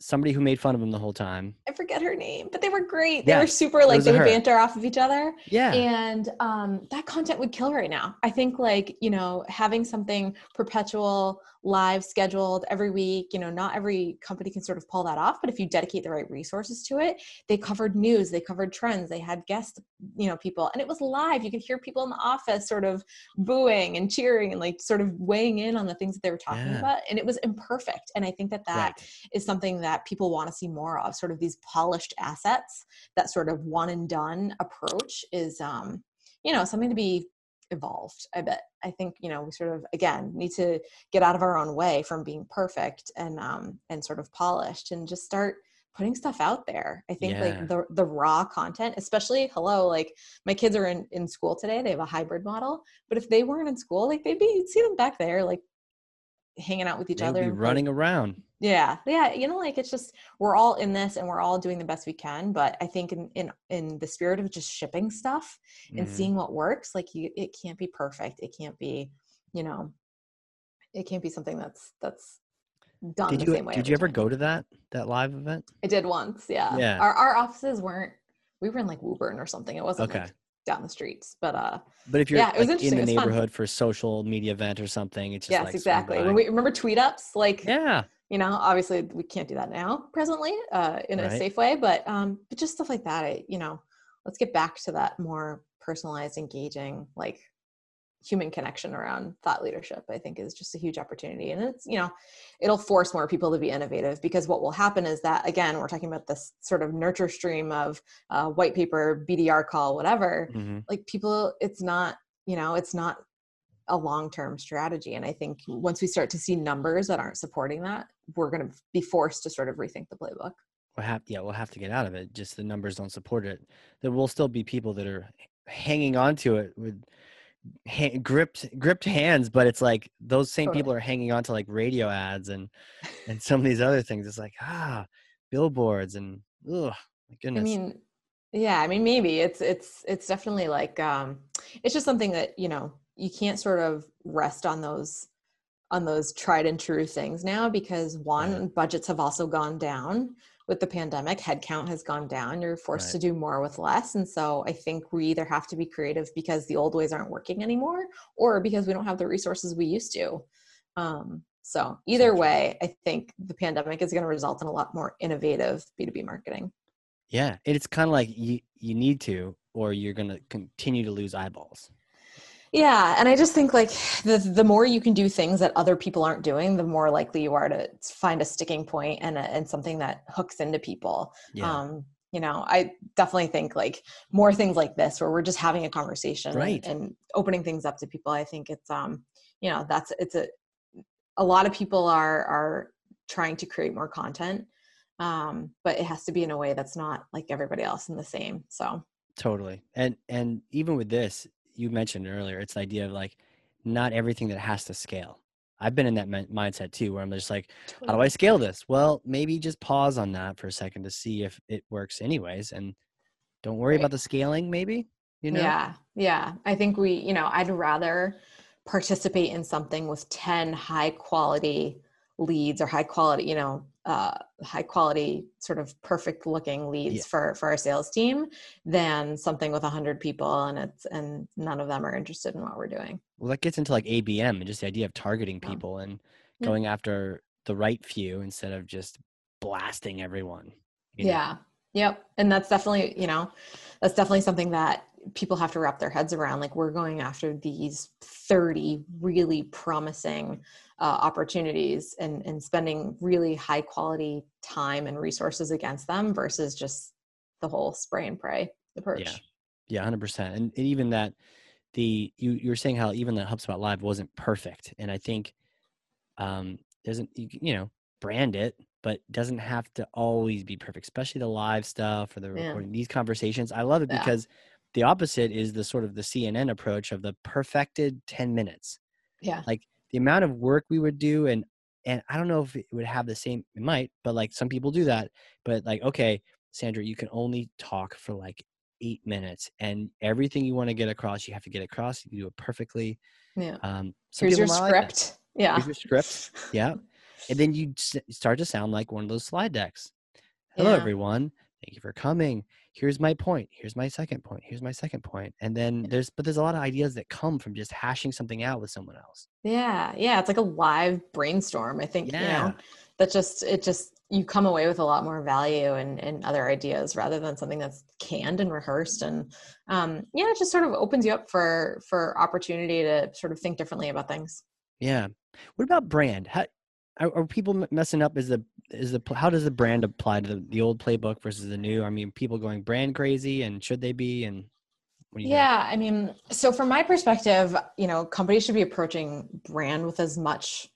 somebody who made fun of him the whole time. I forget her name, but they were great. They Yeah, were super like they would her. banter off of each other. Yeah. And um, that content would kill right now. I think like, you know, having something perpetual, live, scheduled every week, you know, not every company can sort of pull that off, but if you dedicate the right resources to it, they covered news, they covered trends, they had guest, you know, people, and it was live. You could hear people in the office sort of booing and cheering and like sort of weighing in on the things that they were talking Yeah. about. And it was imperfect. And I think that that right. is something that people want to see more of sort of these polished assets that sort of one and done approach is um you know something to be evolved i bet i think you know we sort of again need to get out of our own way from being perfect and um and sort of polished and just start putting stuff out there i think Yeah. like the the raw content especially hello like my kids are in in school today they have a hybrid model but if they weren't in school like they'd be you'd see them back there like hanging out with each They'll other be and, like, running around. yeah yeah you know like it's just we're all in this and we're all doing the best we can but i think in in in the spirit of just shipping stuff and Mhm. seeing what works like you it can't be perfect it can't be you know it can't be something that's that's done Did the you same way did you ever time. go to that that live event? i did once yeah Yeah. our, our offices weren't we were in like woburn or something it wasn't Okay. like down the streets but uh But if you're Yeah, like, in the it was fun. neighborhood for a social media event or something, it's just yes like exactly. when we remember tweet ups? Like yeah, you know obviously we can't do that now presently uh, in a Right. safe way but um but just stuff like that I, you know let's get back to that more personalized engaging like human connection around thought leadership i think is just a huge opportunity. And it's you know it'll force more people to be innovative because what will happen is that again we're talking about this sort of nurture stream of uh, white paper bdr call whatever. Hmm like people it's not you know it's not a long-term strategy. And i think once we start to see numbers that aren't supporting that we're going to be forced to sort of rethink the playbook. We'll have yeah we'll have to get out of it. Just the numbers don't support it. There will still be people that are hanging on to it with ha- gripped gripped hands, but it's like those same people are hanging on to like radio ads and and some of these other things. It's like ah billboards and oh my goodness. i mean yeah i mean maybe it's it's it's definitely like um it's just something that you know you can't sort of rest on those on those tried and true things now because one Right. budgets have also gone down with the pandemic headcount has gone down you're forced Right. to do more with less and so i think we either have to be creative because the old ways aren't working anymore or because we don't have the resources we used to um, so either way i think the pandemic is going to result in a lot more innovative b2b marketing yeah, it's kind of like you you need to, or you're gonna continue to lose eyeballs. Yeah, and I just think like the the more you can do things that other people aren't doing, the more likely you are to find a sticking point and a, and something that hooks into people. Yeah, Um, you know, I definitely think like more things like this where we're just having a conversation and- Right. and, opening things up to people. I think it's um, you know, that's it's a a lot of people are are trying to create more content, um, but it has to be in a way that's not like everybody else in the same. So totally. And and even with this, you mentioned earlier, it's the idea of like not everything that has to scale. I've been in that min- mindset too, where I'm just like, how do I scale this? Well, maybe just pause on that for a second to see if it works anyways, and don't worry Right. about the scaling. Maybe you know. Yeah, yeah. I think we, you know, I'd rather participate in something with 10 high quality leads or high quality, you know, uh, high quality sort of perfect looking leads Yeah. for for our sales team than something with 100 people and it's and none of them are interested in what we're doing. Well, that gets into like ABM and just the idea of targeting Yeah. people and Yeah. going after the right few instead of just blasting everyone. you know? Yeah. Yep. And that's definitely, you know, that's definitely something that people have to wrap their heads around. Like we're going after these 30 really promising uh, opportunities and, and spending really high quality time and resources against them versus just the whole spray and pray approach. Yeah, yeah hundred percent. And and even that, the you you were saying how even that HubSpot Live wasn't perfect, and I think, um, doesn't you, you know brand it, but doesn't have to always be perfect, especially the live stuff or the Yeah. recording. These conversations, I love it Yeah. because the opposite is the sort of the CNN approach of the perfected ten minutes. Yeah. Like the amount of work we would do, and and I don't know if it would have the same. It might, but like some people do that. But like, okay, Sandra, you can only talk for like eight minutes and everything you want to get across you have to get across you do it perfectly Yeah. um Here's your might like script. Yeah. Here's your script (laughs) yeah and then you start to sound like one of those slide decks. Hello, yeah. everyone. Thank you for coming. Here's my point. Here's my second point. Here's my second point. And then there's, but there's a lot of ideas that come from just hashing something out with someone else. Yeah. Yeah. It's like a live brainstorm. I think, yeah. you know, that just, it just, you come away with a lot more value and, and other ideas rather than something that's canned and rehearsed. And um, yeah, it just sort of opens you up for, for opportunity to sort of think differently about things. Yeah. What about brand? How, are, are people messing up? Is the is the how does the brand apply to the, the old playbook versus the new? I mean, people going brand crazy, and should they be? And yeah, think? I mean, so from my perspective, you know, companies should be approaching brand with as much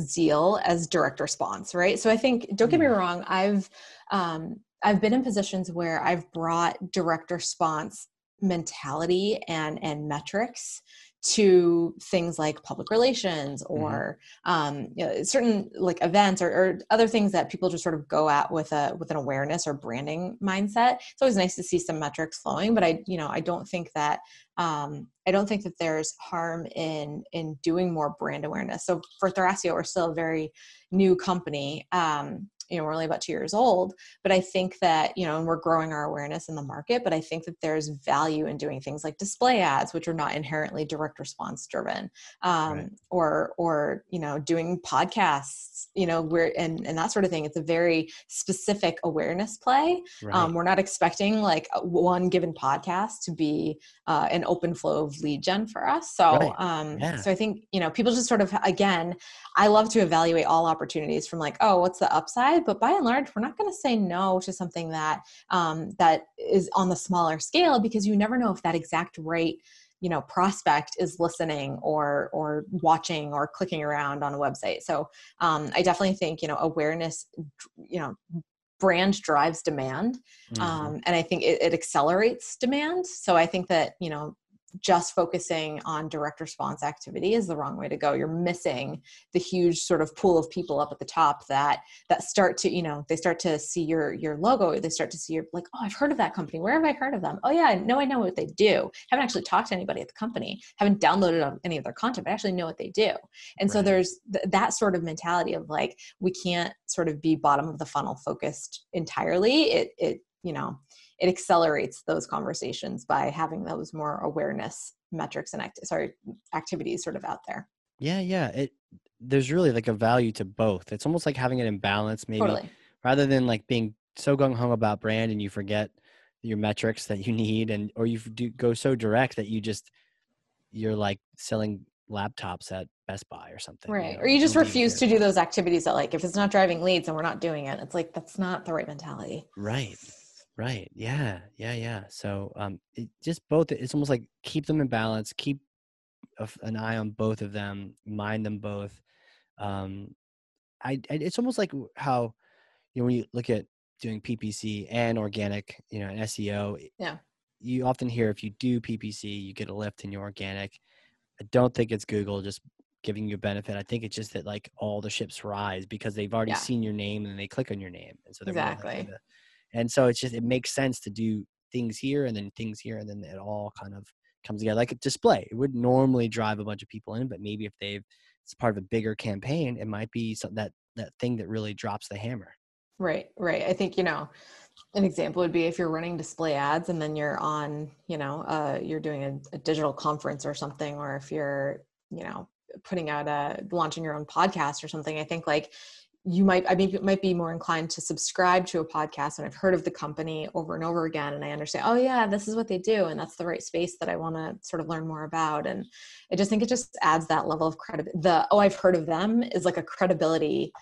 zeal as direct response, right? So I think, don't get me mm. wrong, I've um, I've been in positions where I've brought direct response mentality and and metrics to things like public relations mm-hmm. or mm-hmm. um, you know, certain like events or, or, other things that people just sort of go at with a with an awareness or branding mindset. It's always nice to see some metrics flowing, but I you know I don't think that um, I don't think that there's harm in in doing more brand awareness. So for Thrasio, we're still a very new company. Um, you know we're only about two years old but i think that you know and we're growing our awareness in the market but i think that there's value in doing things like display ads which are not inherently direct response driven um, right. or or you know doing podcasts you know where and and that sort of thing it's a very specific awareness play right. um, we're not expecting like one given podcast to be uh, an open flow of lead gen for us so right. um yeah. so i think you know people just sort of again i love to evaluate all opportunities from like oh what's the upside but by and large, we're not going to say no to something that um, that is on the smaller scale because you never know if that exact right you know prospect is listening or or watching or clicking around on a website so um, i definitely think you know awareness you know brand drives demand mm-hmm. um, and i think it, it, accelerates demand so i think that you know just focusing on direct response activity is the wrong way to go. You're missing the huge sort of pool of people up at the top that that start to you know they start to see your your logo. They start to see your like oh i've heard of that company. Where have i heard of them? Oh yeah no i know what they do. Haven't actually talked to anybody at the company. Haven't downloaded any of their content but I actually know what they do. And right. so there's th- that sort of mentality of like we can't sort of be bottom of the funnel focused entirely. It it you know it accelerates those conversations by having those more awareness metrics and act- sorry activities sort of out there yeah yeah it there's really like a value to both it's almost like having it in balance maybe totally. rather than like being so gung-ho about brand and you forget your metrics that you need and or you do go so direct that you just you're like selling laptops at Best Buy or something. Right. You know, or you just refuse to do those activities that like if it's not driving leads and we're not doing it. It's like that's not the right mentality. Right. Right. Yeah. Yeah. Yeah. So um, it just both. It's almost like keep them in balance. Keep an eye on both of them. Mind them both. Um, I, I it's almost like how you know when you look at doing PPC and organic, you know, and SEO. Yeah. You often hear if you do PPC, you get a lift in your organic. I don't think it's Google just giving you a benefit. I think it's just that like all the ships rise because they've already yeah. seen your name and they click on your name, and so they're exactly and so it's just it makes sense to do things here and then things here and then it all kind of comes together like a display. It would normally drive a bunch of people in but maybe if they've it's part of a bigger campaign it might be some, that that thing that really drops the hammer. Right right. I think you know an example would be if you're running display ads and then you're on you know uh, you're doing a, a digital conference or something or if you're you know putting out a launching your own podcast or something i think like you might i mean might be more inclined to subscribe to a podcast and i've heard of the company over and over again and i understand oh yeah this is what they do and that's the right space that i want to sort of learn more about and i just think it just adds that level of credibility the oh i've heard of them is like a credibility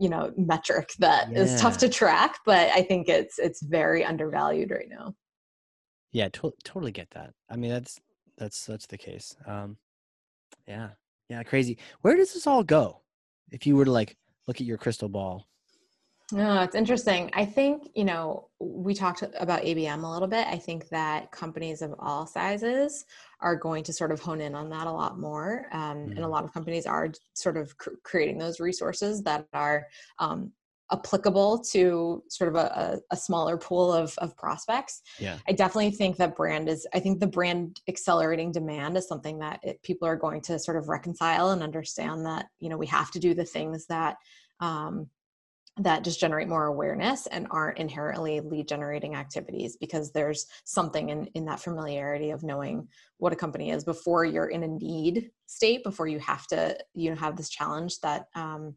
you know metric that yeah. is tough to track but i think it's it's very undervalued right now. Yeah to- totally get that. I mean that's that's that's the case. Um yeah yeah crazy. Where does this all go? If you were to like look at your crystal ball? No, it's interesting. I think, you know, we talked about ABM a little bit. I think that companies of all sizes are going to sort of hone in on that a lot more. Um, mm-hmm. And a mm-hmm. lot of companies are sort of cr- creating those resources that are um, applicable to sort of a, a, smaller pool of, of prospects. Yeah. I definitely think that brand is, I think the brand accelerating demand is something that it, people are going to sort of reconcile and understand that, you know, we have to do the things that um, that just generate more awareness and aren't inherently lead generating activities because there's something in, in that familiarity of knowing what a company is before you're in a need state before you have to you know have this challenge that um,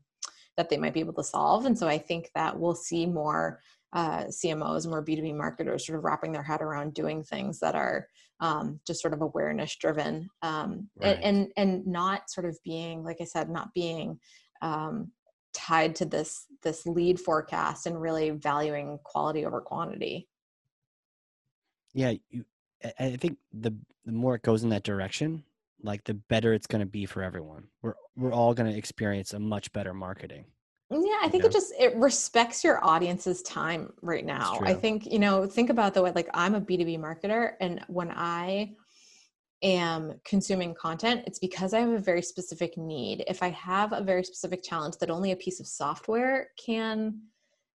that they might be able to solve and so i think that we'll see more uh, cmos more b2b marketers sort of wrapping their head around doing things that are um, just sort of awareness driven um, right. and, and and not sort of being like i said not being um, tied to this this lead forecast and really valuing quality over quantity yeah you, i think the the more it goes in that direction like the better it's going to be for everyone we're we're all going to experience a much better marketing yeah i think know? it just it respects your audience's time right now i think you know think about the way like i'm a b2b marketer and when i am consuming content, it's because I have a very specific need. If I have a very specific challenge that only a piece of software can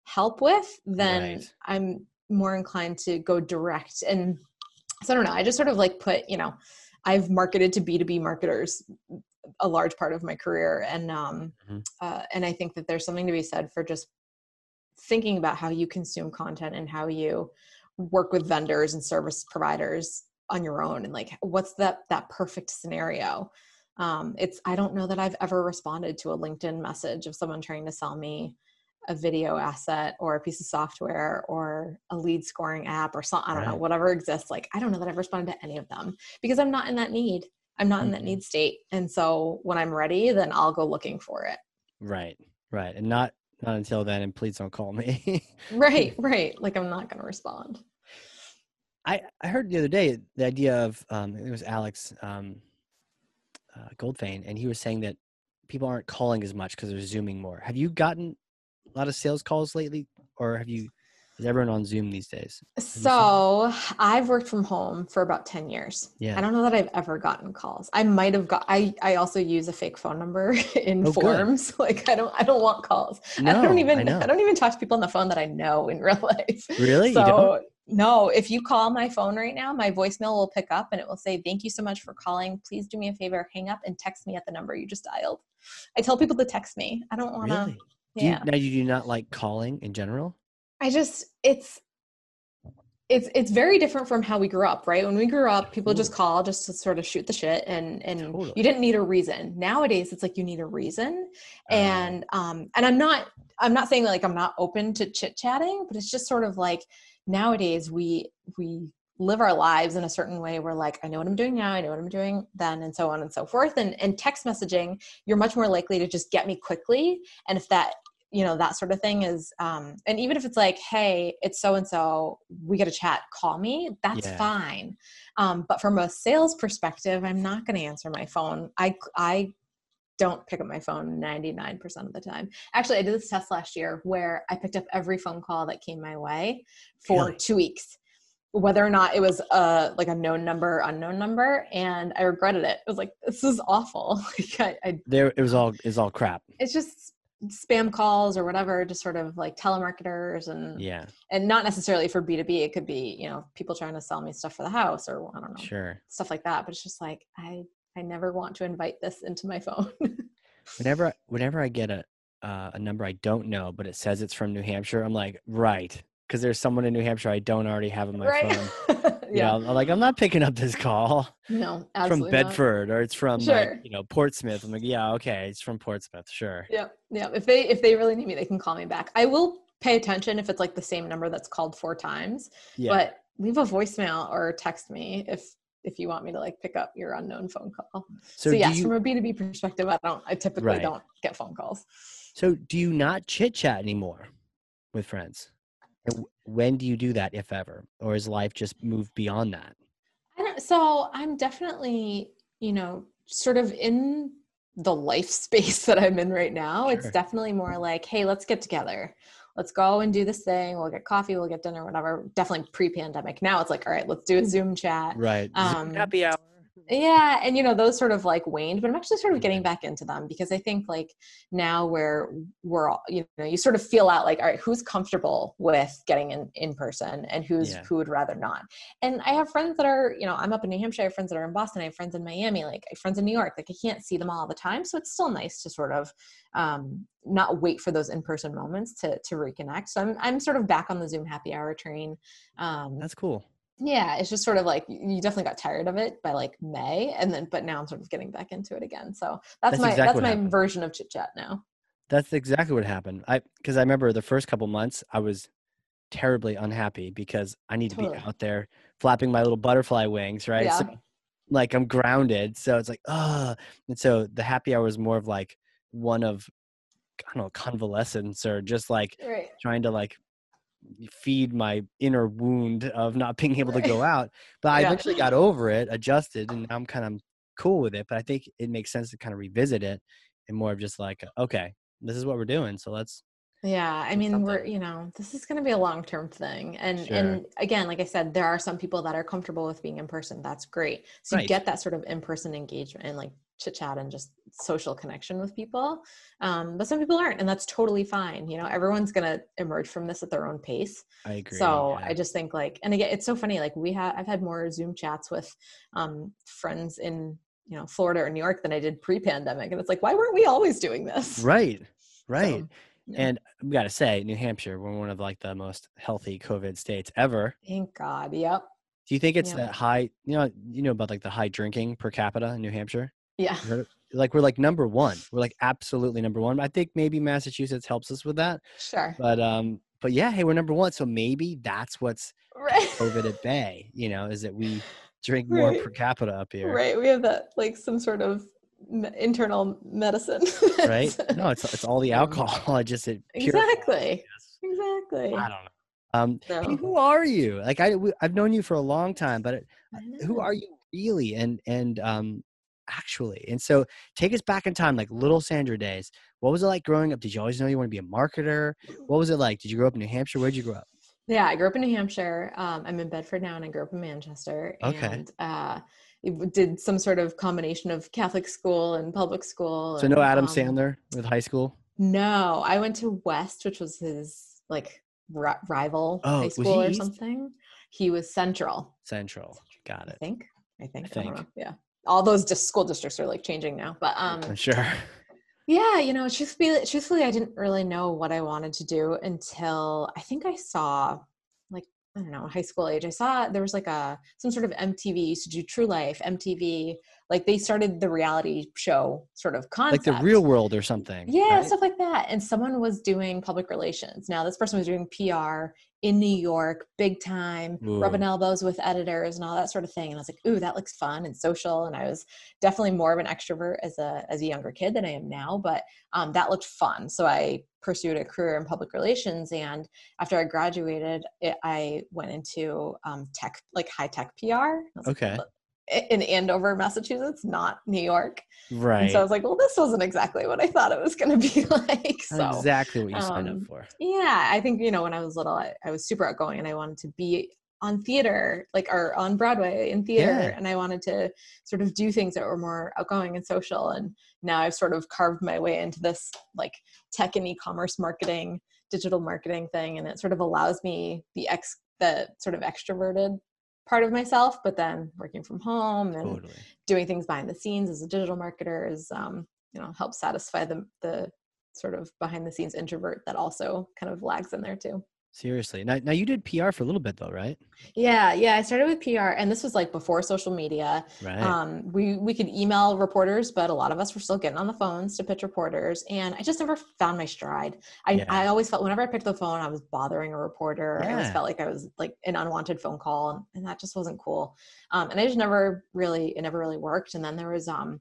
help with, then right. I'm more inclined to go direct. And so I don't know, I just sort of like put, you know, I've marketed to B2B marketers a large part of my career. And um mm-hmm. uh, and I think that there's something to be said for just thinking about how you consume content and how you work with vendors and service providers on your own and like what's that that perfect scenario um, it's i don't know that i've ever responded to a linkedin message of someone trying to sell me a video asset or a piece of software or a lead scoring app or something i don't right. know whatever exists like i don't know that i've responded to any of them because i'm not in that need i'm not mm-hmm. in that mm-hmm. need state and so when i'm ready then i'll go looking for it right right and not not until then and please don't call me (laughs) right right like i'm not going to respond I, I heard the other day the idea of um, it was Alex um, uh, Goldfayn, and he was saying that people aren't calling as much because they're zooming more. Have you gotten a lot of sales calls lately, or have you? Is everyone on Zoom these days? So I've worked from home for about ten years. Yeah, I don't know that I've ever gotten calls. I might have got. I I also use a fake phone number (laughs) in oh, forms. Good. (laughs) Like I don't I don't want calls. No, I don't even I, I, don't even talk to people on the phone that I know in (laughs) real life. Really? So no, if you call my phone right now, my voicemail will pick up and it will say, Thank you so much for calling. Please do me a favor, hang up and text me at the number you just dialed. I tell people to text me. I don't want to. Really? Yeah. You, now, you do not like calling in general? I just, it's, it's it's very different from how we grew up, right? When we grew up, people just call just to sort of shoot the shit, and and totally. you didn't need a reason. Nowadays, it's like you need a reason, uh, and um and I'm not I'm not saying like I'm not open to chit chatting, but it's just sort of like nowadays we we live our lives in a certain way we're like i know what i'm doing now i know what i'm doing then and so on and so forth and and text messaging you're much more likely to just get me quickly and if that you know that sort of thing is um and even if it's like hey it's so and so we get a chat call me that's yeah. fine um but from a sales perspective i'm not going to answer my phone i i don't pick up my phone 99% of the time. Actually, I did this test last year where I picked up every phone call that came my way for really? two weeks, whether or not it was a like a known number, unknown number, and I regretted it. It was like this is awful. (laughs) like I, I, there, it was all is all crap. It's just spam calls or whatever, just sort of like telemarketers and yeah, and not necessarily for B two B. It could be you know people trying to sell me stuff for the house or I don't know, sure, stuff like that. But it's just like I I never want to invite this into my phone. (laughs) whenever whenever I get a uh, a number I don't know, but it says it's from New Hampshire, I'm like, right, because there's someone in New Hampshire I don't already have on my right. phone. (laughs) yeah, I'm like, I'm not picking up this call. No, from Bedford not. or it's from sure. like, you know Portsmouth. I'm like, yeah, okay, it's from Portsmouth, sure. Yeah, yeah. If they if they really need me, they can call me back. I will pay attention if it's like the same number that's called four times. Yeah. But leave a voicemail or text me if if you want me to like pick up your unknown phone call. So, so yes, you, from a B2B perspective, I don't I typically right. don't get phone calls. So do you not chit chat anymore with friends? And when do you do that, if ever? Or has life just moved beyond that? I don't, so I'm definitely, you know, sort of in the life (laughs) space that I'm in right now. Sure. It's definitely more like, hey, let's get together let's go and do this thing. We'll get coffee, we'll get dinner, whatever. Definitely pre-pandemic. Now it's like, all right, let's do a Zoom chat. Right. Um, Zoom happy hour. Yeah and you know those sort of like waned but i'm actually sort of getting back into them because i think like now where we're all you know you sort of feel out like all right who's comfortable with getting in in person and who's yeah. who would rather not? And i have friends that are you know i'm up in new hampshire i have friends that are in boston i have friends in miami like I have friends in new york like i can't see them all the time so it's still nice to sort of um not wait for those in-person moments to to reconnect so i'm i'm sort of back on the zoom happy hour train um that's cool yeah it's just sort of like you definitely got tired of it by like may and then but now i'm sort of getting back into it again. So that's, that's my exactly that's my version of chit chat now. That's exactly what happened. I because i remember the first couple months i was terribly unhappy because i need totally. to be out there flapping my little butterfly wings right? Yeah. so like i'm grounded. So it's like uh and so the happy hour was more of like one of i don't know convalescence or just like right. trying to like feed my inner wound of not being able to go (laughs) out. But I eventually got over it, adjusted, and now I'm kind of cool with it. But I think it makes sense to kind of revisit it and more of just like, okay, this is what we're doing. So let's yeah i mean something. we're you know this is going to be a long term thing and sure. and again like i said there are some people that are comfortable with being in person that's great so right. you get that sort of in person engagement and like chit chat and just social connection with people. Um, but some people aren't, and that's totally fine. You know, everyone's gonna emerge from this at their own pace. I agree. So yeah. I just think like, and again, it's so funny. Like we have, I've had more Zoom chats with um, friends in you know Florida or New York than I did pre-pandemic, and it's like, why weren't we always doing this? Right. Right. So, yeah. And we got to say, New Hampshire, we're one of like the most healthy COVID states ever. Thank God. Yep. Do you think it's yep. that high? You know, you know about like the high drinking per capita in New Hampshire. Yeah. like we're like number one. We're like absolutely number one. I think maybe Massachusetts helps us with that. Sure. But um, but yeah, hey, we're number one. So maybe that's what's right. COVID at bay. You know, is that we drink more right. per capita up here. Right. We have that like some sort of internal medicine. right. (laughs) No, it's it's all the um, alcohol. I (laughs) just it exactly. Exactly. I don't know. Um, no. hey, who are you? Like I, I've known you for a long time, but who are you really? And and um, actually. And so take us back in time, like little Sandra days. What was it like growing up? Did you always know you want to be a marketer? What was it like? Did you grow up in New Hampshire? Where'd you grow up? Yeah, I grew up in New Hampshire. Um, I'm in Bedford now, and I grew up in Manchester. Okay. And uh, did some sort of combination of Catholic school and public school. So and, no Adam um, Sandler with high school. No, I went to West, which was his like r- rival oh, high school or something. He was Central. Central, got it. I think. I think. I think. I yeah all those just school districts are like changing now but um sure. Yeah you know truthfully truthfully i didn't really know what i wanted to do until i think i saw like i don't know high school age i saw there was like a some sort of mtv used to do true life mtv like they started the reality show sort of concept like the real world or something yeah right? stuff like that and someone was doing public relations. Now this person was doing pr in New York, big time, Ooh. rubbing elbows with editors and all that sort of thing. And I was like, ooh, that looks fun and social. And I was definitely more of an extrovert as a as a younger kid than I am now, but um, that looked fun. So I pursued a career in public relations. And after I graduated, it, I went into um, tech, like high tech PR. Okay. Like, in Andover, Massachusetts, not New York. Right. And so I was like, well, this wasn't exactly what I thought it was going to be (laughs) like. So exactly what you um, signed up um, for. Yeah, I think you know when I was little, I, I, was super outgoing, and I wanted to be on theater, like or on Broadway in theater, yeah. and I wanted to sort of do things that were more outgoing and social. And now I've sort of carved my way into this like tech and e-commerce marketing, digital marketing thing, and it sort of allows me the ex the sort of extroverted part of myself but then working from home and totally. doing things behind the scenes as a digital marketer is um, you know help satisfy the the sort of behind the scenes introvert that also kind of lags in there too Seriously. Now, now you did PR for a little bit though, right? Yeah, yeah. I started with PR, and this was like before social media. Right. Um, we we could email reporters, but a lot of us were still getting on the phones to pitch reporters, and I just never found my stride. I yeah. I always felt whenever I picked the phone, I was bothering a reporter. Yeah. I always felt like I was like an unwanted phone call, and that just wasn't cool. Um, and I just never really it never really worked. And then there was um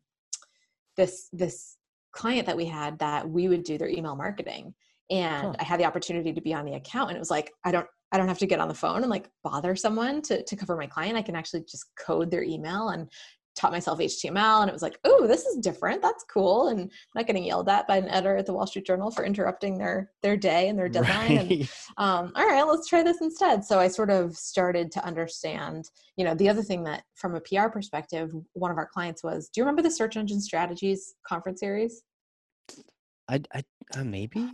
this this client that we had that we would do their email marketing and huh. i had the opportunity to be on the account and it was like i don't i don't have to get on the phone and like bother someone to, to cover my client i can actually just code their email and taught myself HTML and it was like, oh, this is different. That's cool. And I'm not getting yelled at by an editor at the Wall Street Journal for interrupting their their day and their (laughs) deadline. Right. And um, all right, let's try this instead. So I sort of started to understand, you know, the other thing that from a PR perspective, one of our clients was, do you remember the search engine strategies conference series? I, I uh, maybe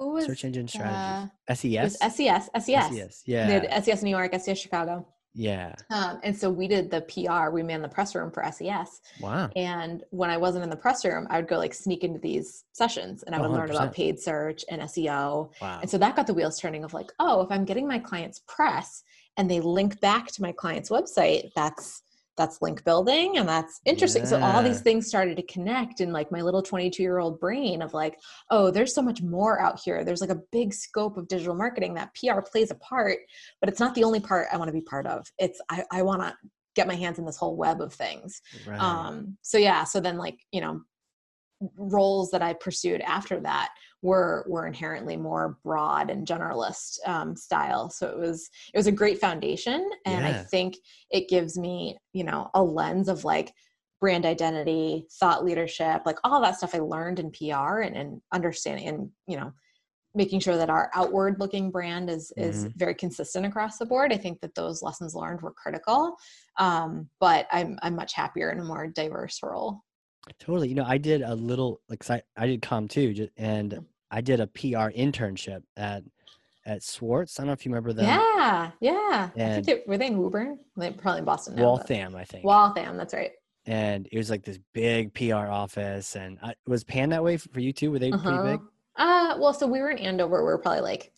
Who was search engine strategies. uh, SES. SES, SES. SES. They Yeah. had SES New York, SES Chicago. Yeah. Um, and so we did the PR, we manned the press room for SES. Wow. And when I wasn't in the press room, I would go like sneak into these sessions and I Oh, would learn about paid search and SEO. Wow. And so that got the wheels turning of like, oh, if I'm getting my clients press and they link back to my client's website, that's that's link building and that's interesting. So all these things started to connect in like my little 22 year old brain of like, oh, there's so much more out here. There's like a big scope of digital marketing that PR plays a part, but it's not the only part I want to be part of. It's I, I want to get my hands in this whole web of things. right. Um, so yeah, so then like, you know, roles that I pursued after that were were inherently more broad and generalist um, style. So it was it was a great foundation, and I think it gives me you know a lens of like brand identity, thought leadership, like all that stuff I learned in PR and, and understanding and you know making sure that our outward looking brand is is Mhm. very consistent across the board. I think that those lessons learned were critical. Um, but I'm I'm much happier in a more diverse role. Totally. You know, I did a little like I, I did com too, ju- and I did a PR internship at at Schwartz. I don't know if you remember that. Yeah, yeah. I think they, were they in Woburn? They probably in Boston now. Waltham, I think. Waltham, that's right. and it was like this big PR office. And I, was Pan that way for you too? Were they pretty Uh-huh. big? Uh, well, so we were in Andover. We were probably like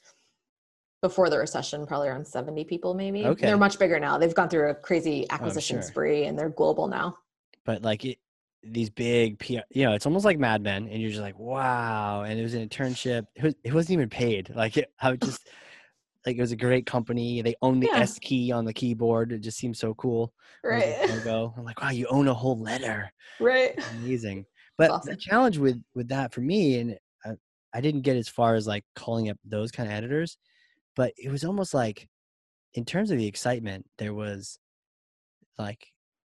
before the recession, probably around seventy people, maybe. Okay. They're much bigger now. They've gone through a crazy acquisition sure. spree, and they're global now. But like it, these big PR, you know, it's almost like Mad Men, and you're just like, wow. And it was an internship. It, was, it wasn't even paid. Like it, I would (laughs) just like it was a great company. They own the Yeah. S key on the keyboard. It just seemed so cool. Right, Logo. I'm like, wow, you own a whole letter. right. amazing (laughs) but awesome. the challenge with with that for me and I, I didn't get as far as like calling up those kind of editors but it was almost like in terms of the excitement there was like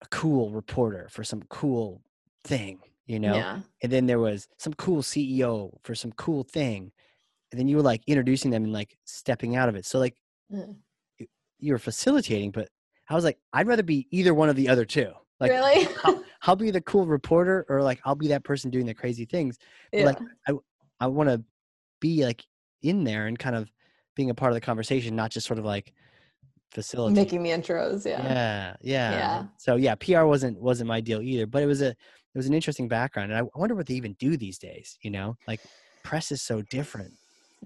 a cool reporter for some cool thing you know Yeah, and then there was some cool ceo for some cool thing and then you were like introducing them and like stepping out of it so like Mm. you, you were facilitating but i was like i'd rather be either one of the other two like really. I'll, (laughs) I'll be the cool reporter or like I'll be that person doing the crazy things. But, yeah. Like I I want to be like in there and kind of being a part of the conversation, not just sort of like facilitating. Making the intros. Yeah. yeah, yeah. Yeah. So yeah, PR wasn't wasn't my deal either, but it was a it was an interesting background, and I wonder what they even do these days. You know, like press is so different.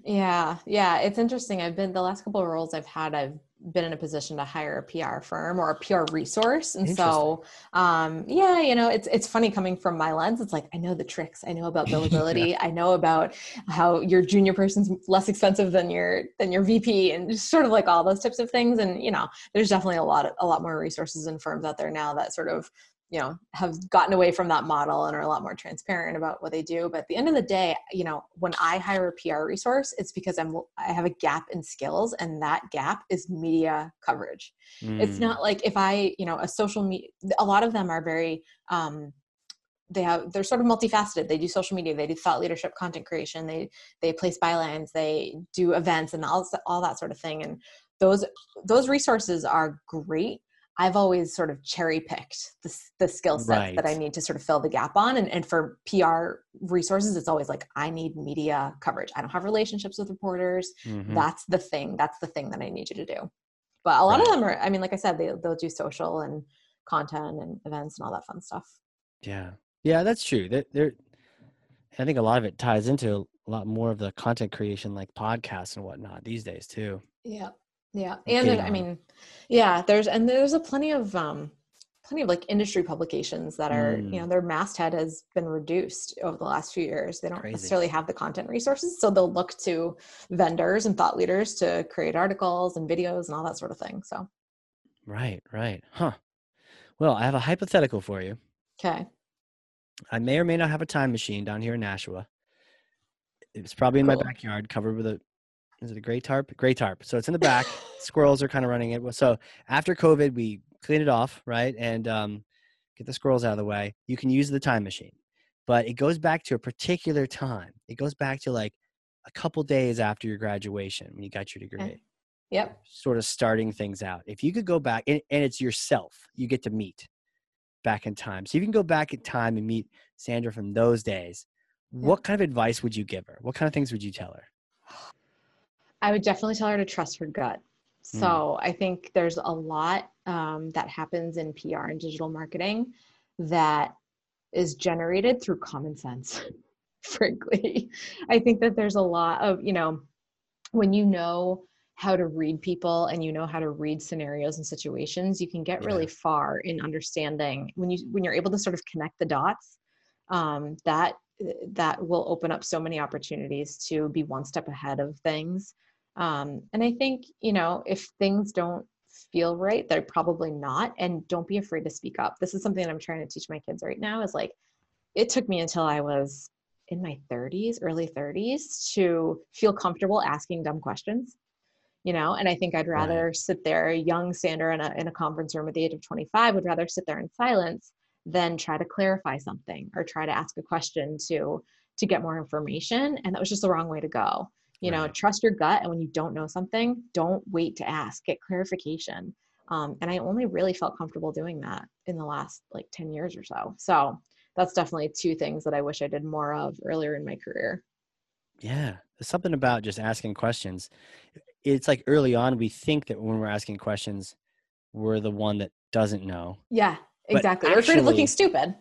Yeah, yeah, it's interesting. I've been the last couple of roles I've had. I've been in a position to hire a PR firm or a PR resource, and so, um, yeah, you know, it's it's funny coming from my lens. It's like I know the tricks. I know about (laughs) billability. I know about how your junior person's less expensive than your than your VP, and just sort of like all those types of things. And you know, there's definitely a lot of, a lot more resources and firms out there now that sort of you know have gotten away from that model and are a lot more transparent about what they do. But at the end of the day you know when i hire a pr resource it's because i'm i have a gap in skills and that gap is media coverage. It's Mm, not like if i you know a social media a lot of them are very um they have they're sort of multifaceted. They do social media they do thought leadership content creation they they place bylines they do events and all, all that sort of thing. And those those resources are great I've always sort of cherry picked the, the skill sets that I need to sort of fill the gap on. And, and for PR resources, it's always like, I need media coverage. I don't have relationships with reporters. mhm. That's the thing. That's the thing that I need you to do. But a lot of them are, I mean, like I said, they, they'll do social and content and events and all that fun stuff. Yeah, yeah, that's true. There, there. I think a lot of it ties into a lot more of the content creation, like podcasts and whatnot, these days too. Yeah. Yeah. And then, I mean, yeah, there's, and there's a plenty of, um, plenty of like industry publications that are, you Mm. know, their masthead has been reduced over the last few years. They don't Crazy. necessarily have the content resources. So they'll look to vendors and thought leaders to create articles and videos and all that sort of thing. So, Right, right, huh? Well, I have a hypothetical for you. okay. I may or may not have a time machine down here in Nashua. It's probably in my backyard, covered with a is it a gray tarp? Gray tarp. So it's in the back. (laughs) Squirrels are kind of running it. So after COVID, we clean it off, right, and um, get the squirrels out of the way. You can use the time machine, but it goes back to a particular time. It goes back to like a couple days after your graduation when you got your degree. Okay. Yep. Sort of starting things out. If you could go back, and, and it's yourself, you get to meet back in time. So you can go back in time and meet Sandra from those days. What kind of advice would you give her? What kind of things would you tell her? I would definitely tell her to trust her gut. Mm. So I think there's a lot um, that happens in PR and digital marketing that is generated through common sense, (laughs) frankly. I think that there's a lot of, you know, when you know how to read people and you know how to read scenarios and situations, you can get really Yeah. far in understanding when you when you're able to sort of connect the dots. Um, that that will open up so many opportunities to be one step ahead of things. Um, and I think, you know, if things don't feel right, they're probably not. And don't be afraid to speak up. This is something that I'm trying to teach my kids right now is like, it took me until I was in my 30s, early 30s to feel comfortable asking dumb questions. You know, and I think I'd Right. rather sit there, young Sandra in a, in a conference room at the age of 25, would rather sit there in silence than try to clarify something or try to ask a question to to get more information. And that was just the wrong way to go you know Right. trust your gut and when you don't know something don't wait to ask get clarification um, and i only really felt comfortable doing that in the last like 10 years or so so that's definitely two things that i wish i did more of earlier in my career Yeah, there's something about just asking questions. It's like early on, we think that when we're asking questions, we're the one that doesn't know. yeah exactly we're afraid of looking stupid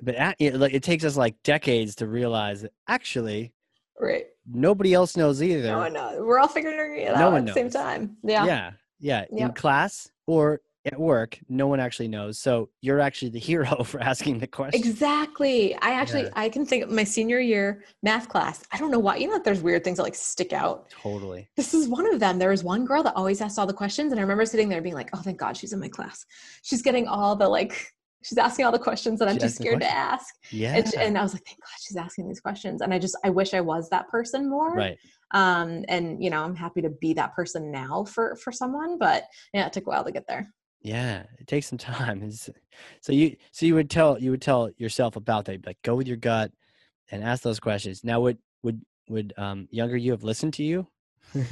But at, it, like, it takes us like decades to realize that actually right nobody else knows either. no one knows we're all figuring it No out one at the same time yeah yeah, yeah. In class or at work, no one actually knows. So you're actually the (laughs) hero for asking the question. Exactly. I actually Yeah. I can think of my senior year math class. I don't know why. You know, that there's weird things that like stick out. Totally. this is one of them. There was one girl that always asked all the questions, and I remember sitting there being like, "Oh, thank God she's in my class. She's getting all the like, she's asking all the questions that I'm too scared to ask." Yeah. And, and I was like, "Thank God she's asking these questions." And I just, I wish I was that person more. right. Um, and you know, I'm happy to be that person now for for someone, but yeah, it took a while to get there. Yeah, it takes some (laughs) time. It's, so you so you would tell you would tell yourself about that. Like, go with your gut and ask those questions. Now, would would would um, younger you have listened to you? (sighs)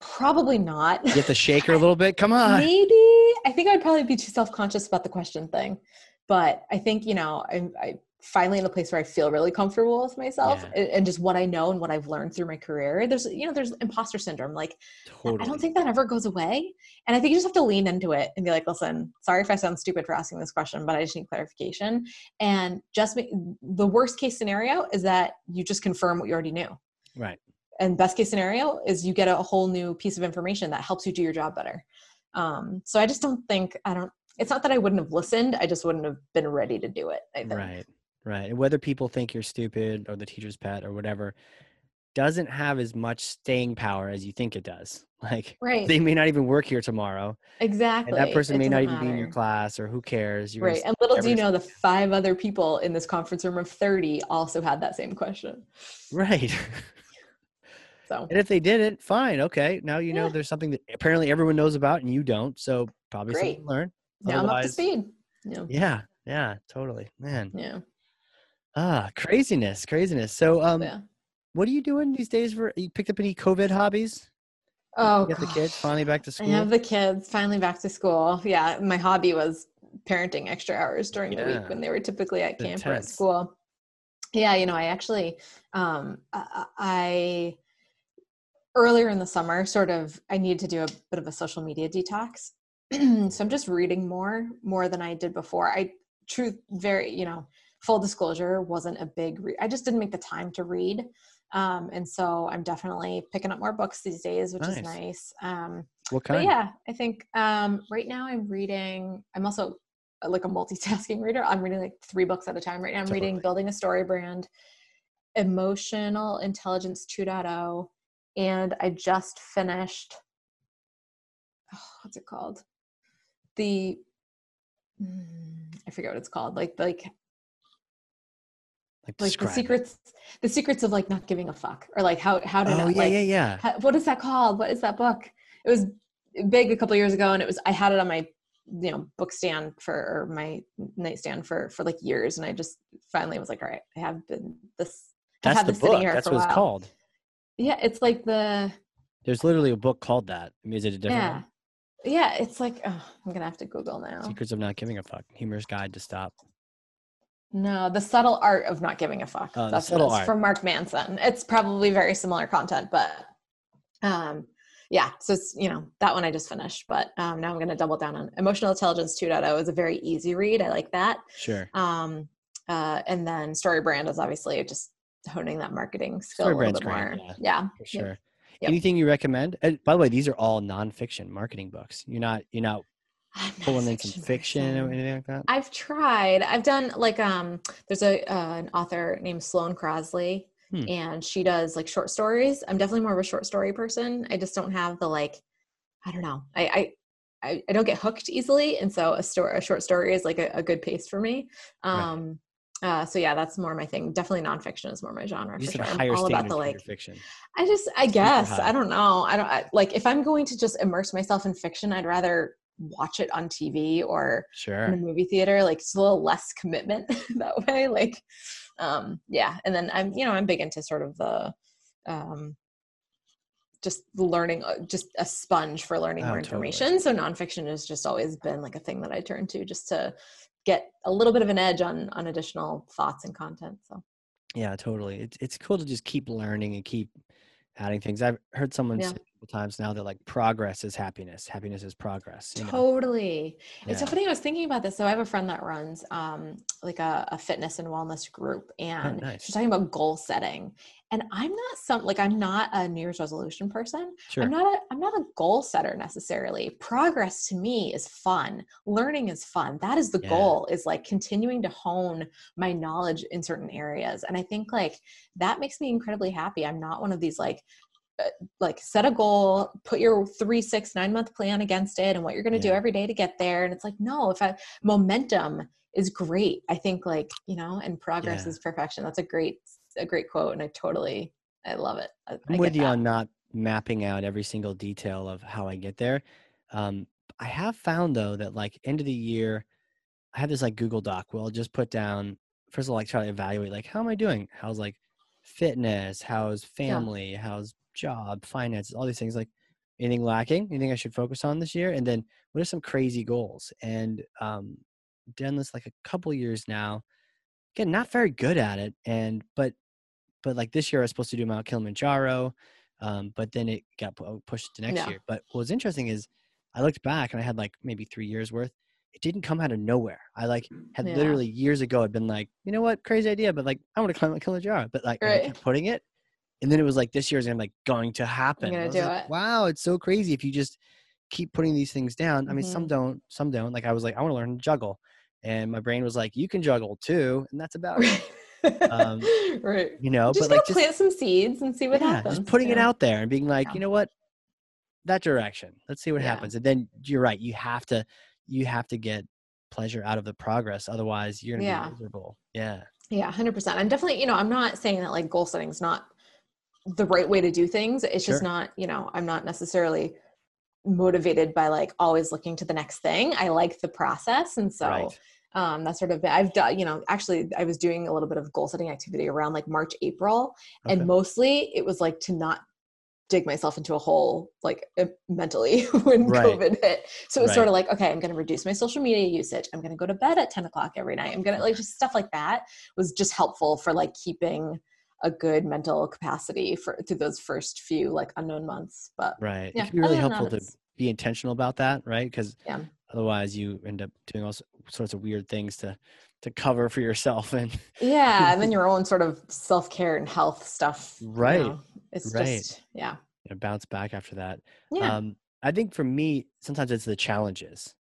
Probably not. have to shake her a (laughs) little bit. Come on. Maybe think I'd probably be too self conscious about the question thing, but I think you know I'm I finally in a place where I feel really comfortable with myself Yeah. and, and just what I know and what I've learned through my career. There's you know there's imposter syndrome. Like Totally. I don't think that ever goes away, and I think you just have to lean into it and be like, listen, sorry if I sound stupid for asking this question, but I just need clarification. And just make, the worst case scenario is that you just confirm what you already knew right. and best case scenario is you get a whole new piece of information that helps you do your job better um, so i just don't think i don't it's not that i wouldn't have listened i just wouldn't have been ready to do it i think Right. Right. And whether people think you're stupid or the teacher's pet or whatever doesn't have as much staying power as you think it does. (laughs) Like right they may not even work here tomorrow, exactly and that person It may not even be in your class, or who cares? You're right and little do you know the five other people in this conference room of 30 also had that same question Right. (laughs) so and if they didn't, fine. Okay. Now you know there's something that apparently everyone knows about and you don't. So probably something Great. to learn. now i'm up to speed yeah Yeah. Yeah. Totally. Man. yeah Ah, craziness. Craziness. So, um, yeah what are you doing these days for? You picked up any COVID hobbies? oh You got the kids finally back to school. I have the kids finally back to school. Yeah, my hobby was parenting extra hours during the week when they were typically at camp or at school. Yeah, you know, I actually, um, I, I earlier in the summer, sort of, I needed to do a bit of a social media detox. (clears throat) so I'm just reading more, more than I did before. I, truth, very, you know, full disclosure, wasn't a big. Re- I just didn't make the time to read. Um, and so I'm definitely picking up more books these days, which is Nice. nice. Um, what kind? yeah, I think um, right now I'm reading. I'm also uh, like a multitasking (laughs) reader. I'm reading like three books at a time right now. I'm reading Building a Story Brand, Emotional Intelligence 2.0, and I just finished. Oh, what's it called? The mm, I forget what it's called. Like like Like, like the it. secrets the secrets of like not giving a fuck or like how how to Oh, not yeah, like yeah, yeah. ha- what is that called? What is that book? It was big a couple years ago, and it was I had it on my you know book stand for or my nightstand for for like years and i just finally was like all right i have been this that's the book that's what it's called yeah it's like the there's literally a book called that. I mean, is it a different yeah. one? yeah it's like oh, i'm gonna have to google now. Secrets of not giving a fuck humorous guide to stop. No the subtle art of not giving a fuck. Oh, that's subtle what it's art. from mark manson. It's probably very similar content but um yeah so it's you know that one i just finished but um now i'm going to double down on emotional intelligence 2.0 is a very easy read. I like that. Sure. Um uh and then story brand is obviously just honing that marketing skill Story a little bit more yeah. yeah for sure Yep. anything you recommend and by the way these are all nonfiction marketing books you're not you're not pulling in some fiction or anything like that I've tried. I've done like um there's a uh, an author named Sloane Crosley Hmm. and she does like short stories. I'm definitely more of a short story person. I just don't have the like I don't know. I I I, I don't get hooked easily and so a story a short story is like a, a good pace for me. Right. Uh, so yeah, that's more my thing. Definitely nonfiction is more my genre. you For sure. a I'm higher all about the like fiction I just, I guess. I don't know. I don't I, like if I'm going to just immerse myself in fiction, I'd rather watch it on TV or in a movie theater. Like it's a little less commitment (laughs) that way. Like, um, yeah. And then I'm, you know, I'm big into sort of the, um, just learning, uh, just a sponge for learning Oh, more totally. information. So nonfiction has just always been like a thing that I turn to just to get a little bit of an edge on on additional thoughts and content. So Yeah, totally. It's it's cool to just keep learning and keep adding things. I've heard someone Yeah. say times now that like progress is happiness. Happiness is progress. you know? Totally. It's so funny. I was thinking about this. So I have a friend that runs um, like a, a fitness and wellness group, Oh, and nice. she's talking about goal setting. And I'm not some like I'm not a New Year's resolution person. Sure. I'm not a I'm not a goal setter necessarily. Progress to me is fun. Learning is fun. That is the Yeah. goal. Is like continuing to hone my knowledge in certain areas. And I think like that makes me incredibly happy. I'm not one of these like like set a goal put your three six nine month plan against it and what you're going to do every day to get there and it's like no if i momentum is great i think like you know and progress Yeah. is perfection that's a great a great quote and i totally i love it I, get with you that. on not mapping out every single detail of how I get there. Um, I have found though that like end of the year, I have this like Google Doc where I'll just put down first of all like try to evaluate like how am I doing? How's like fitness? How's family? How's job, finances, all these things like anything lacking, anything I should focus on this year? And then what are some crazy goals? And um done this like a couple years now. Again, not very good at it. And but but like this year I was supposed to do Mount Kilimanjaro, um, but then it got pushed to next Yeah. year. But what was interesting is I looked back and I had like maybe three years worth. It didn't come out of nowhere. I like had Yeah. literally years ago I'd been like, you know what, crazy idea, but like I want to climb Mount Kilimanjaro, but like and I kept putting it, and then it was like this year's I'm like going to happen. gonna do like, it. Wow, it's so crazy if you just keep putting these things down. I mean, some Mhm. don't, some don't. Like I was like, I want to learn to juggle, and my brain was like, you can juggle too, and that's about it. Um, (laughs) right You know, just but go like just plant some seeds and see what yeah, happens just putting you it out there and being like, Yeah. you know what, that direction. Let's see what Yeah. happens. And then you're right. You have to, you have to get pleasure out of the progress. Otherwise, you're gonna Yeah. be miserable. Yeah. Yeah, hundred percent. I'm definitely, you know, I'm not saying that like goal setting is not the right way to do things. It's Sure. just not, you know, I'm not necessarily motivated by like always looking to the next thing. I like the process, and so right. um, that's sort of I've done. You know, actually, I was doing a little bit of goal setting activity around like March, April, Okay. and mostly it was like to not dig myself into a hole like mentally (laughs) when Right. covid hit so it was Right. sort of like okay i'm going to reduce my social media usage i'm going to go to bed at 10 o'clock every night i'm going to like just stuff like that was just helpful for like keeping a good mental capacity for through those first few like unknown months but Right. yeah, It can be really helpful to be intentional about that, right? Because Yeah. otherwise, you end up doing all sorts of weird things to to cover for yourself. And yeah and then (laughs) your own sort of self-care and health stuff you Right. know, it's Right. just yeah you bounce back after that. yeah Um, I think for me, sometimes it's the challenges.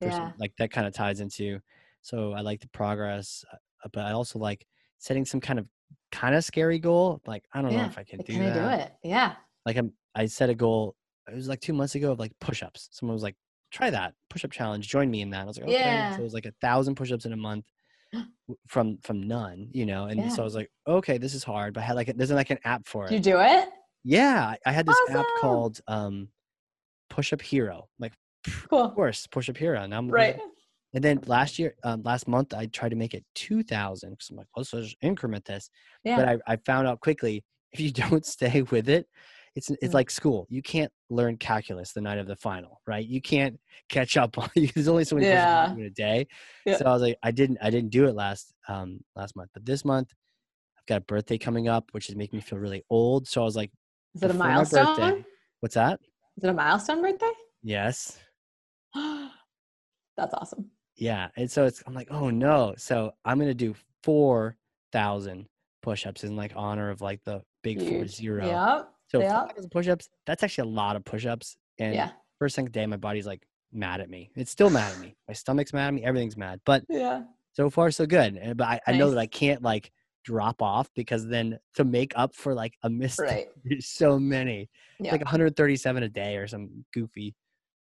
for some- yeah like that kind of ties into so i like the progress uh, but i also like setting some kind of kind of scary goal like i don't know if i can do can i do it yeah like i'm i set a goal it was like two months ago of like push-ups someone was like try that push-up challenge join me in that i was like okay Yeah. so it was like a thousand push-ups in a month from from none you know and Yeah. so i was like okay this is hard but i had like a, there's like an app for Did you it do it yeah I- had this app called um push-up hero like Cool. Of course, push up hero. Now I'm Right. And then last year, um, last month, I tried to make it 2,000 because I'm like, let's just increment this. Yeah. But I, I found out quickly if you (laughs) don't stay with it, it's it's like school. You can't learn calculus the night of the final, right? You can't catch up on. (laughs) There's only so many push-ups Yeah. in a day. Yeah. So I was like, I didn't I didn't do it last um last month, but this month I've got a birthday coming up, which is making me feel really old. So I was like, Is it a milestone? birthday- what's that? Is it a milestone birthday? Yes. (gasps) That's awesome. Yeah. And so it's I'm like, oh no. So I'm gonna do four thousand push-ups in like honor of like the big four Huge. zero. Yeah. So yeah. 4,000 push-ups, that's actually a lot of push-ups. And Yeah. first second day, my body's like mad at me. It's still mad at me. My stomach's mad at me. Everything's mad. But Yeah. so far, so good. And- But I, I know that I can't like drop off because then to make up for like a missed Right. (laughs) there's so many. Yeah. Like 137 a day or some goofy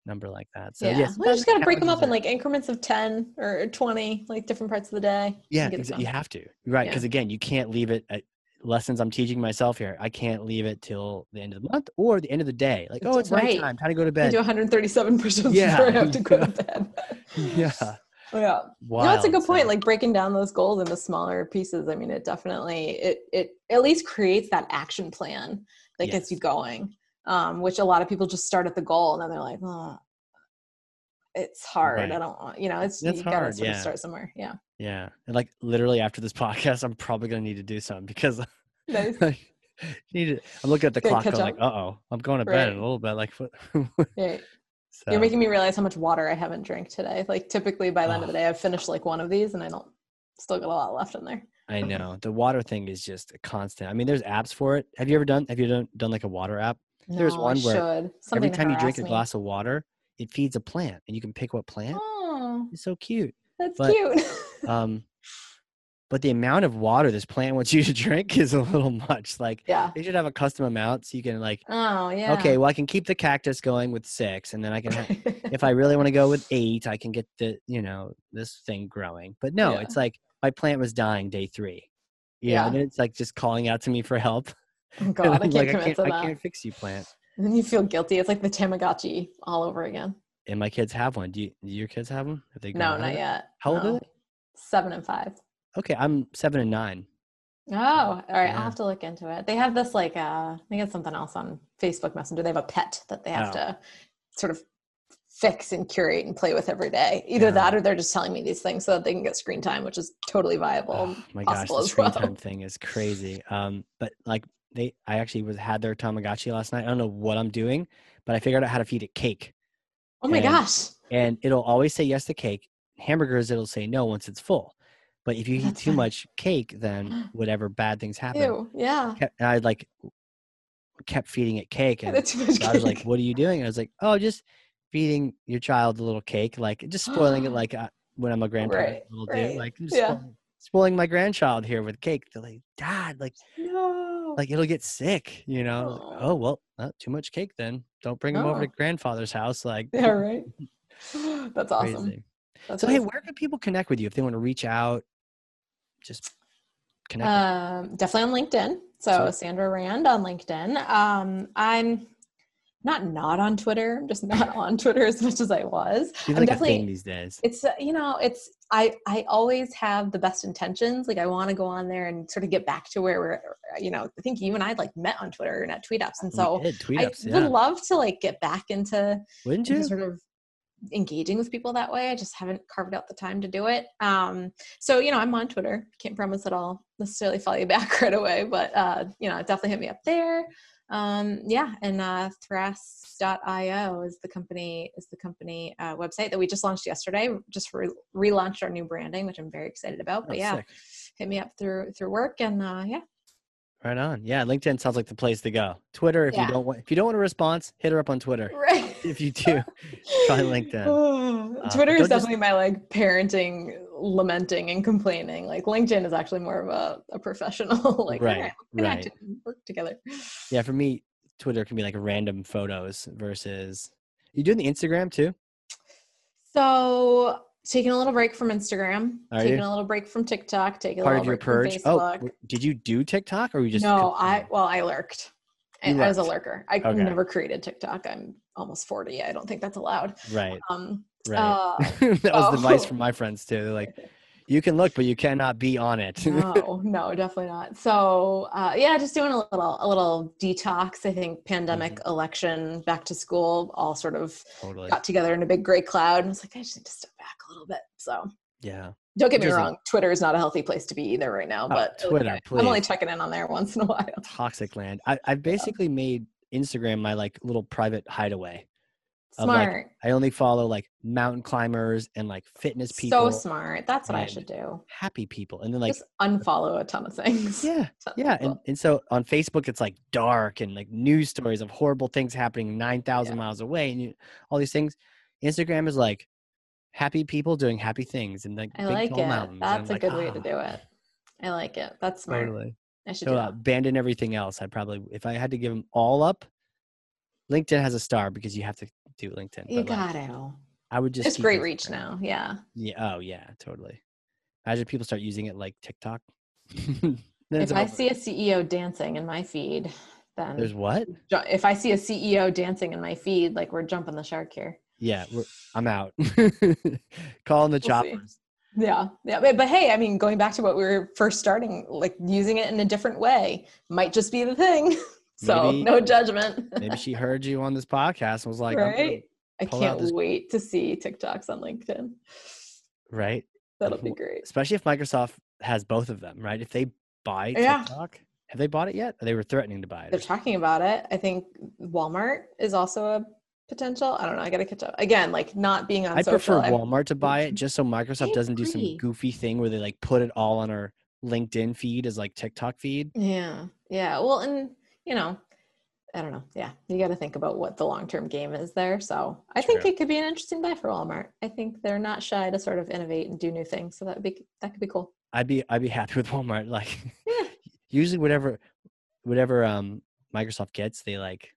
number like that. So yeah. yes, well, you just gotta break them up in like. increments of ten or twenty, like different parts of the day. Yeah, exa- you have to. Right. Yeah. Because again, you can't leave it at lessons I'm teaching myself here. I can't leave it till the end of the month or the end of the day. Like, oh, it's Right. nighttime. Time to go to I bed. do 137 push-ups Yeah. before I have (laughs) to go to bed. (laughs) yeah. (laughs) yeah. Wow. No, that's a good point. Like breaking down those goals into smaller pieces. I mean, it definitely it it at least creates that action plan that gets you going. Um, which a lot of people just start at the goal and then they're like, oh, it's hard. Right. I don't want, you know, it's you gotta hard, sort yeah. of start somewhere. Yeah. Yeah. And like literally after this (laughs) podcast, I'm probably gonna need to do something because (laughs) Nice. I need to, I'm looking at the clock. catch I'm like, uh up. oh, I'm going to bed in Right. a little bit. Like, what? (laughs) Yeah. so, You're making me realize how much water I haven't drank today. Like typically by the end of the day, I've finished like one of these and I don't still got a lot left in there. I know the water thing is just a constant. I mean, there's apps for it. Have you ever done? Have you done done like a water app? There's No, I one where should. Something Every to time you drink harass a me. glass of water, it feeds a plant, and you can pick what plant. Oh, It's so cute. That's But- cute. (laughs) Um, but the amount of water this plant wants you to (laughs) drink is a little much. Like yeah. they should have a custom amount so you can like. Oh, yeah. Okay, well I can keep the cactus going with six, and then I can. Ha- (laughs) if I really want to go with eight, I can get the you know this thing growing. But no, Yeah. it's like my plant was dying day three. Know, Yeah. and it's like just calling out to me for help. oh God, I can't like, I can't, to I can't fix you, plant. And then you feel guilty. It's like the Tamagotchi all over again. And my kids have one. Do, you, do your kids have one? Have they No, not yet. How old No. are they? Seven and five. Okay, I'm seven and nine. Oh, all right. Yeah. I'll have to look into it. They have this like uh I think it's something else on Facebook Messenger. They have a pet that they have Oh. to sort of fix and curate and play with every day. Either Yeah. that or they're just telling me these things so that they can get screen time, which is totally viable. Oh, my gosh, the screen well. time thing is crazy. Um, but like they, I actually was had their Tamagotchi last night. I don't know what I'm doing, but I figured out how to feed it cake, Oh my And- gosh. and it'll always say yes to cake. Hamburgers, it'll say no once it's full. But if you eat too funny. much cake, then (gasps) whatever bad things happen. Ew. Yeah. And I like kept feeding it cake, (laughs) and That's too I was like, "What are you doing?" And I was like, "Oh, just feeding your child a little cake, like just spoiling it, (gasps) like uh, when I'm a grandparent Right, will right, do, like just yeah. spoiling, spoiling my grandchild here with cake." They're like, "Dad, like, no. Like it'll get sick," you know? Like, oh well, not too much cake then. Don't bring him over to Oh. grandfather's house, like. (laughs) yeah, right. (laughs) (gasps) That's awesome. Crazy. That's So hey, where can people connect with you if they want to reach out? Just connect. Um, definitely on LinkedIn. So. Sandra Rand on LinkedIn. Um, I'm not not on Twitter. I'm just not on Twitter as much as I was. Seems I'm like a definitely. thing these days. It's uh, you know it's I I always have the best intentions. Like I want to go on there and sort of get back to where we're. You know, I think you and I like met on Twitter and at Tweet Ups, and so did, tweet I ups, would love to like get back into Wouldn't into you? sort of engaging with people that way. I just haven't carved out the time to do it. Um, so you know, I'm on Twitter. Can't promise that I'll necessarily follow you back (laughs) right away, but uh, you know, definitely hit me up there. Um, yeah, and uh, Thras.io is the company is the company uh, website that we just launched yesterday. Just re- relaunched our new branding, which I'm very excited about. But yeah, sick. hit me up through through work, and uh, yeah, Right on. Yeah, LinkedIn sounds like the place to go. Twitter, if Yeah. you don't want, if you don't want a response, hit her up on Twitter. right. If you (laughs) do, try LinkedIn. Uh, Twitter is don't just- definitely my like parenting, lamenting, and complaining. Like LinkedIn is actually more of a, a professional. (laughs) like, Right, right, right. work together. Yeah, for me, Twitter can be like random photos versus. You doing the Instagram too? So taking a little break from Instagram, Are taking you? a little break from TikTok, taking a Part little of your break purge. from Oh, Facebook. w- did you do TikTok or you just? no, I well, I lurked. I, I was a lurker. I Okay. never created TikTok. I'm almost 40. I don't think that's allowed. Right. Um, Right. uh, (laughs) that was the advice oh. from my friends too. They're like, (laughs) you can look, but you cannot be on it. (laughs) no, no, definitely not. So uh, yeah, just doing a little a little detox. I think pandemic, Mm-hmm. election, back to school, all sort of totally. got together in a big gray cloud. And I was like, I just need to step back a little bit. So Yeah. don't get me wrong, Twitter is not a healthy place to be either right now. Oh, But Twitter, okay, I'm only checking in on there once in a while. Toxic land. (laughs) I, I've basically made Instagram my like little private hideaway. Of, like, Smart, I only follow like mountain climbers and like fitness people, so smart. That's what I should do. happy people. And then like just unfollow a ton of things. yeah, (laughs) of yeah. And, people. and so on Facebook it's like dark and like news stories of horrible things happening 9,000 Yeah. miles away and you, all these things. Instagram is like happy people doing happy things and like I big like it. mountains. That's a like, good way to "Ah, do it. I like it. That's smart. Totally. I should So do uh, abandon everything else. I'd probably, if I had to give them all up, LinkedIn has a star because you have to do LinkedIn. You but, like, got to. I would just. It's great reach now. Yeah. Yeah. Oh yeah. Totally. Imagine people start using it like TikTok. (laughs) If I over. see a CEO dancing in my feed, then there's what? if I see a CEO dancing in my feed, like we're jumping the shark here. Yeah, we're, I'm out. (laughs) (laughs) Calling the see. choppers. Yeah. Yeah. But, but hey, I mean, going back to what we were first starting, like using it in a different way might just be the thing. So Maybe- no judgment. Maybe she (laughs) heard you on this podcast and was like, I'm right. I can't wait to see TikToks on LinkedIn. right? That'll be great. Especially if Microsoft has both of them, right? If they buy Yeah. TikTok, have they bought it yet? Or they were threatening to buy it. They're talking about it. I think Walmart is also a potential. I don't know. I got to catch up again. Like not being on I social. prefer I'm- Walmart to buy it (laughs) just so Microsoft doesn't do some goofy thing where they like put it all on our LinkedIn feed as like TikTok feed. Yeah. Yeah. Well, and you know, I don't know. Yeah. You got to think about what the long term game is there. So I think it could be an interesting buy for Walmart. I think they're not shy to sort of innovate and do new things. So that would be, that could be cool. I'd be I'd be happy with Walmart. (laughs) Like Yeah. usually whatever whatever um Microsoft gets, they like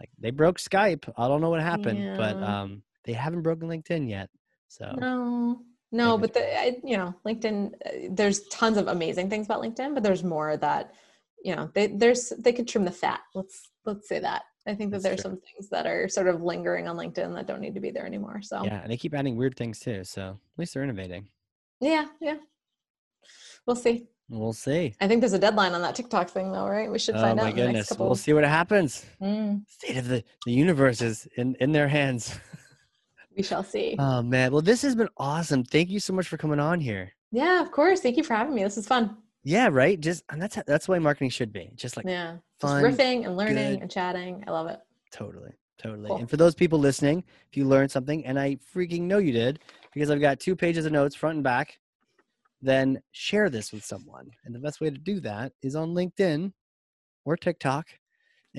like they broke Skype. I don't know what happened, but um they haven't broken LinkedIn yet. So No, no, but the, I, you know, LinkedIn. uh, There's tons of amazing things about LinkedIn, but there's more that, you know, they there's they could trim the fat. Let's let's say that. I think that That's there's true. some things that are sort of lingering on LinkedIn that don't need to be there anymore. So yeah, and they keep adding weird things too. So at least they're innovating. yeah, yeah. We'll see. We'll see. I think there's a deadline on that TikTok thing, though, right? We should Oh find my out the next goodness. couple. We'll see what happens. Mm, State of the, the universe is in, in their hands. (laughs) we shall see. Oh man. Well, this has been awesome. Thank you so much for coming on here. yeah, of course. Thank you for having me. This is fun. Yeah, right. Just and that's that's the way marketing should be. Just like yeah, fun, just riffing and learning good. and chatting. I love it. Totally. Totally. Cool. And for those people listening, if you learned something, and I freaking know you did, because I've got two pages of notes front and back, then share this with someone. And the best way to do that is on LinkedIn or TikTok. (laughs)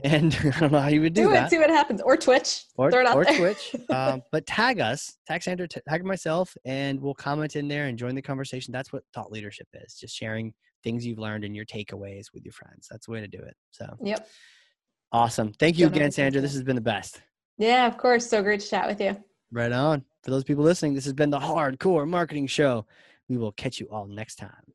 And I don't know how you would do, Do, that. it. See what happens. Or Twitch. or, Throw it out or there. Twitch. (laughs) Um, but tag us, tag Sandra, tag myself, and we'll comment in there and join the conversation. That's what thought leadership is just sharing things you've learned and your takeaways with your friends. That's the way to do it. So Yep. awesome. Thank you Don't again, Sandra. This has been the best. Yeah, of course. So great to chat with you. Right on. For those people listening, this has been the Hard Corps Marketing Show. We will catch you all next time.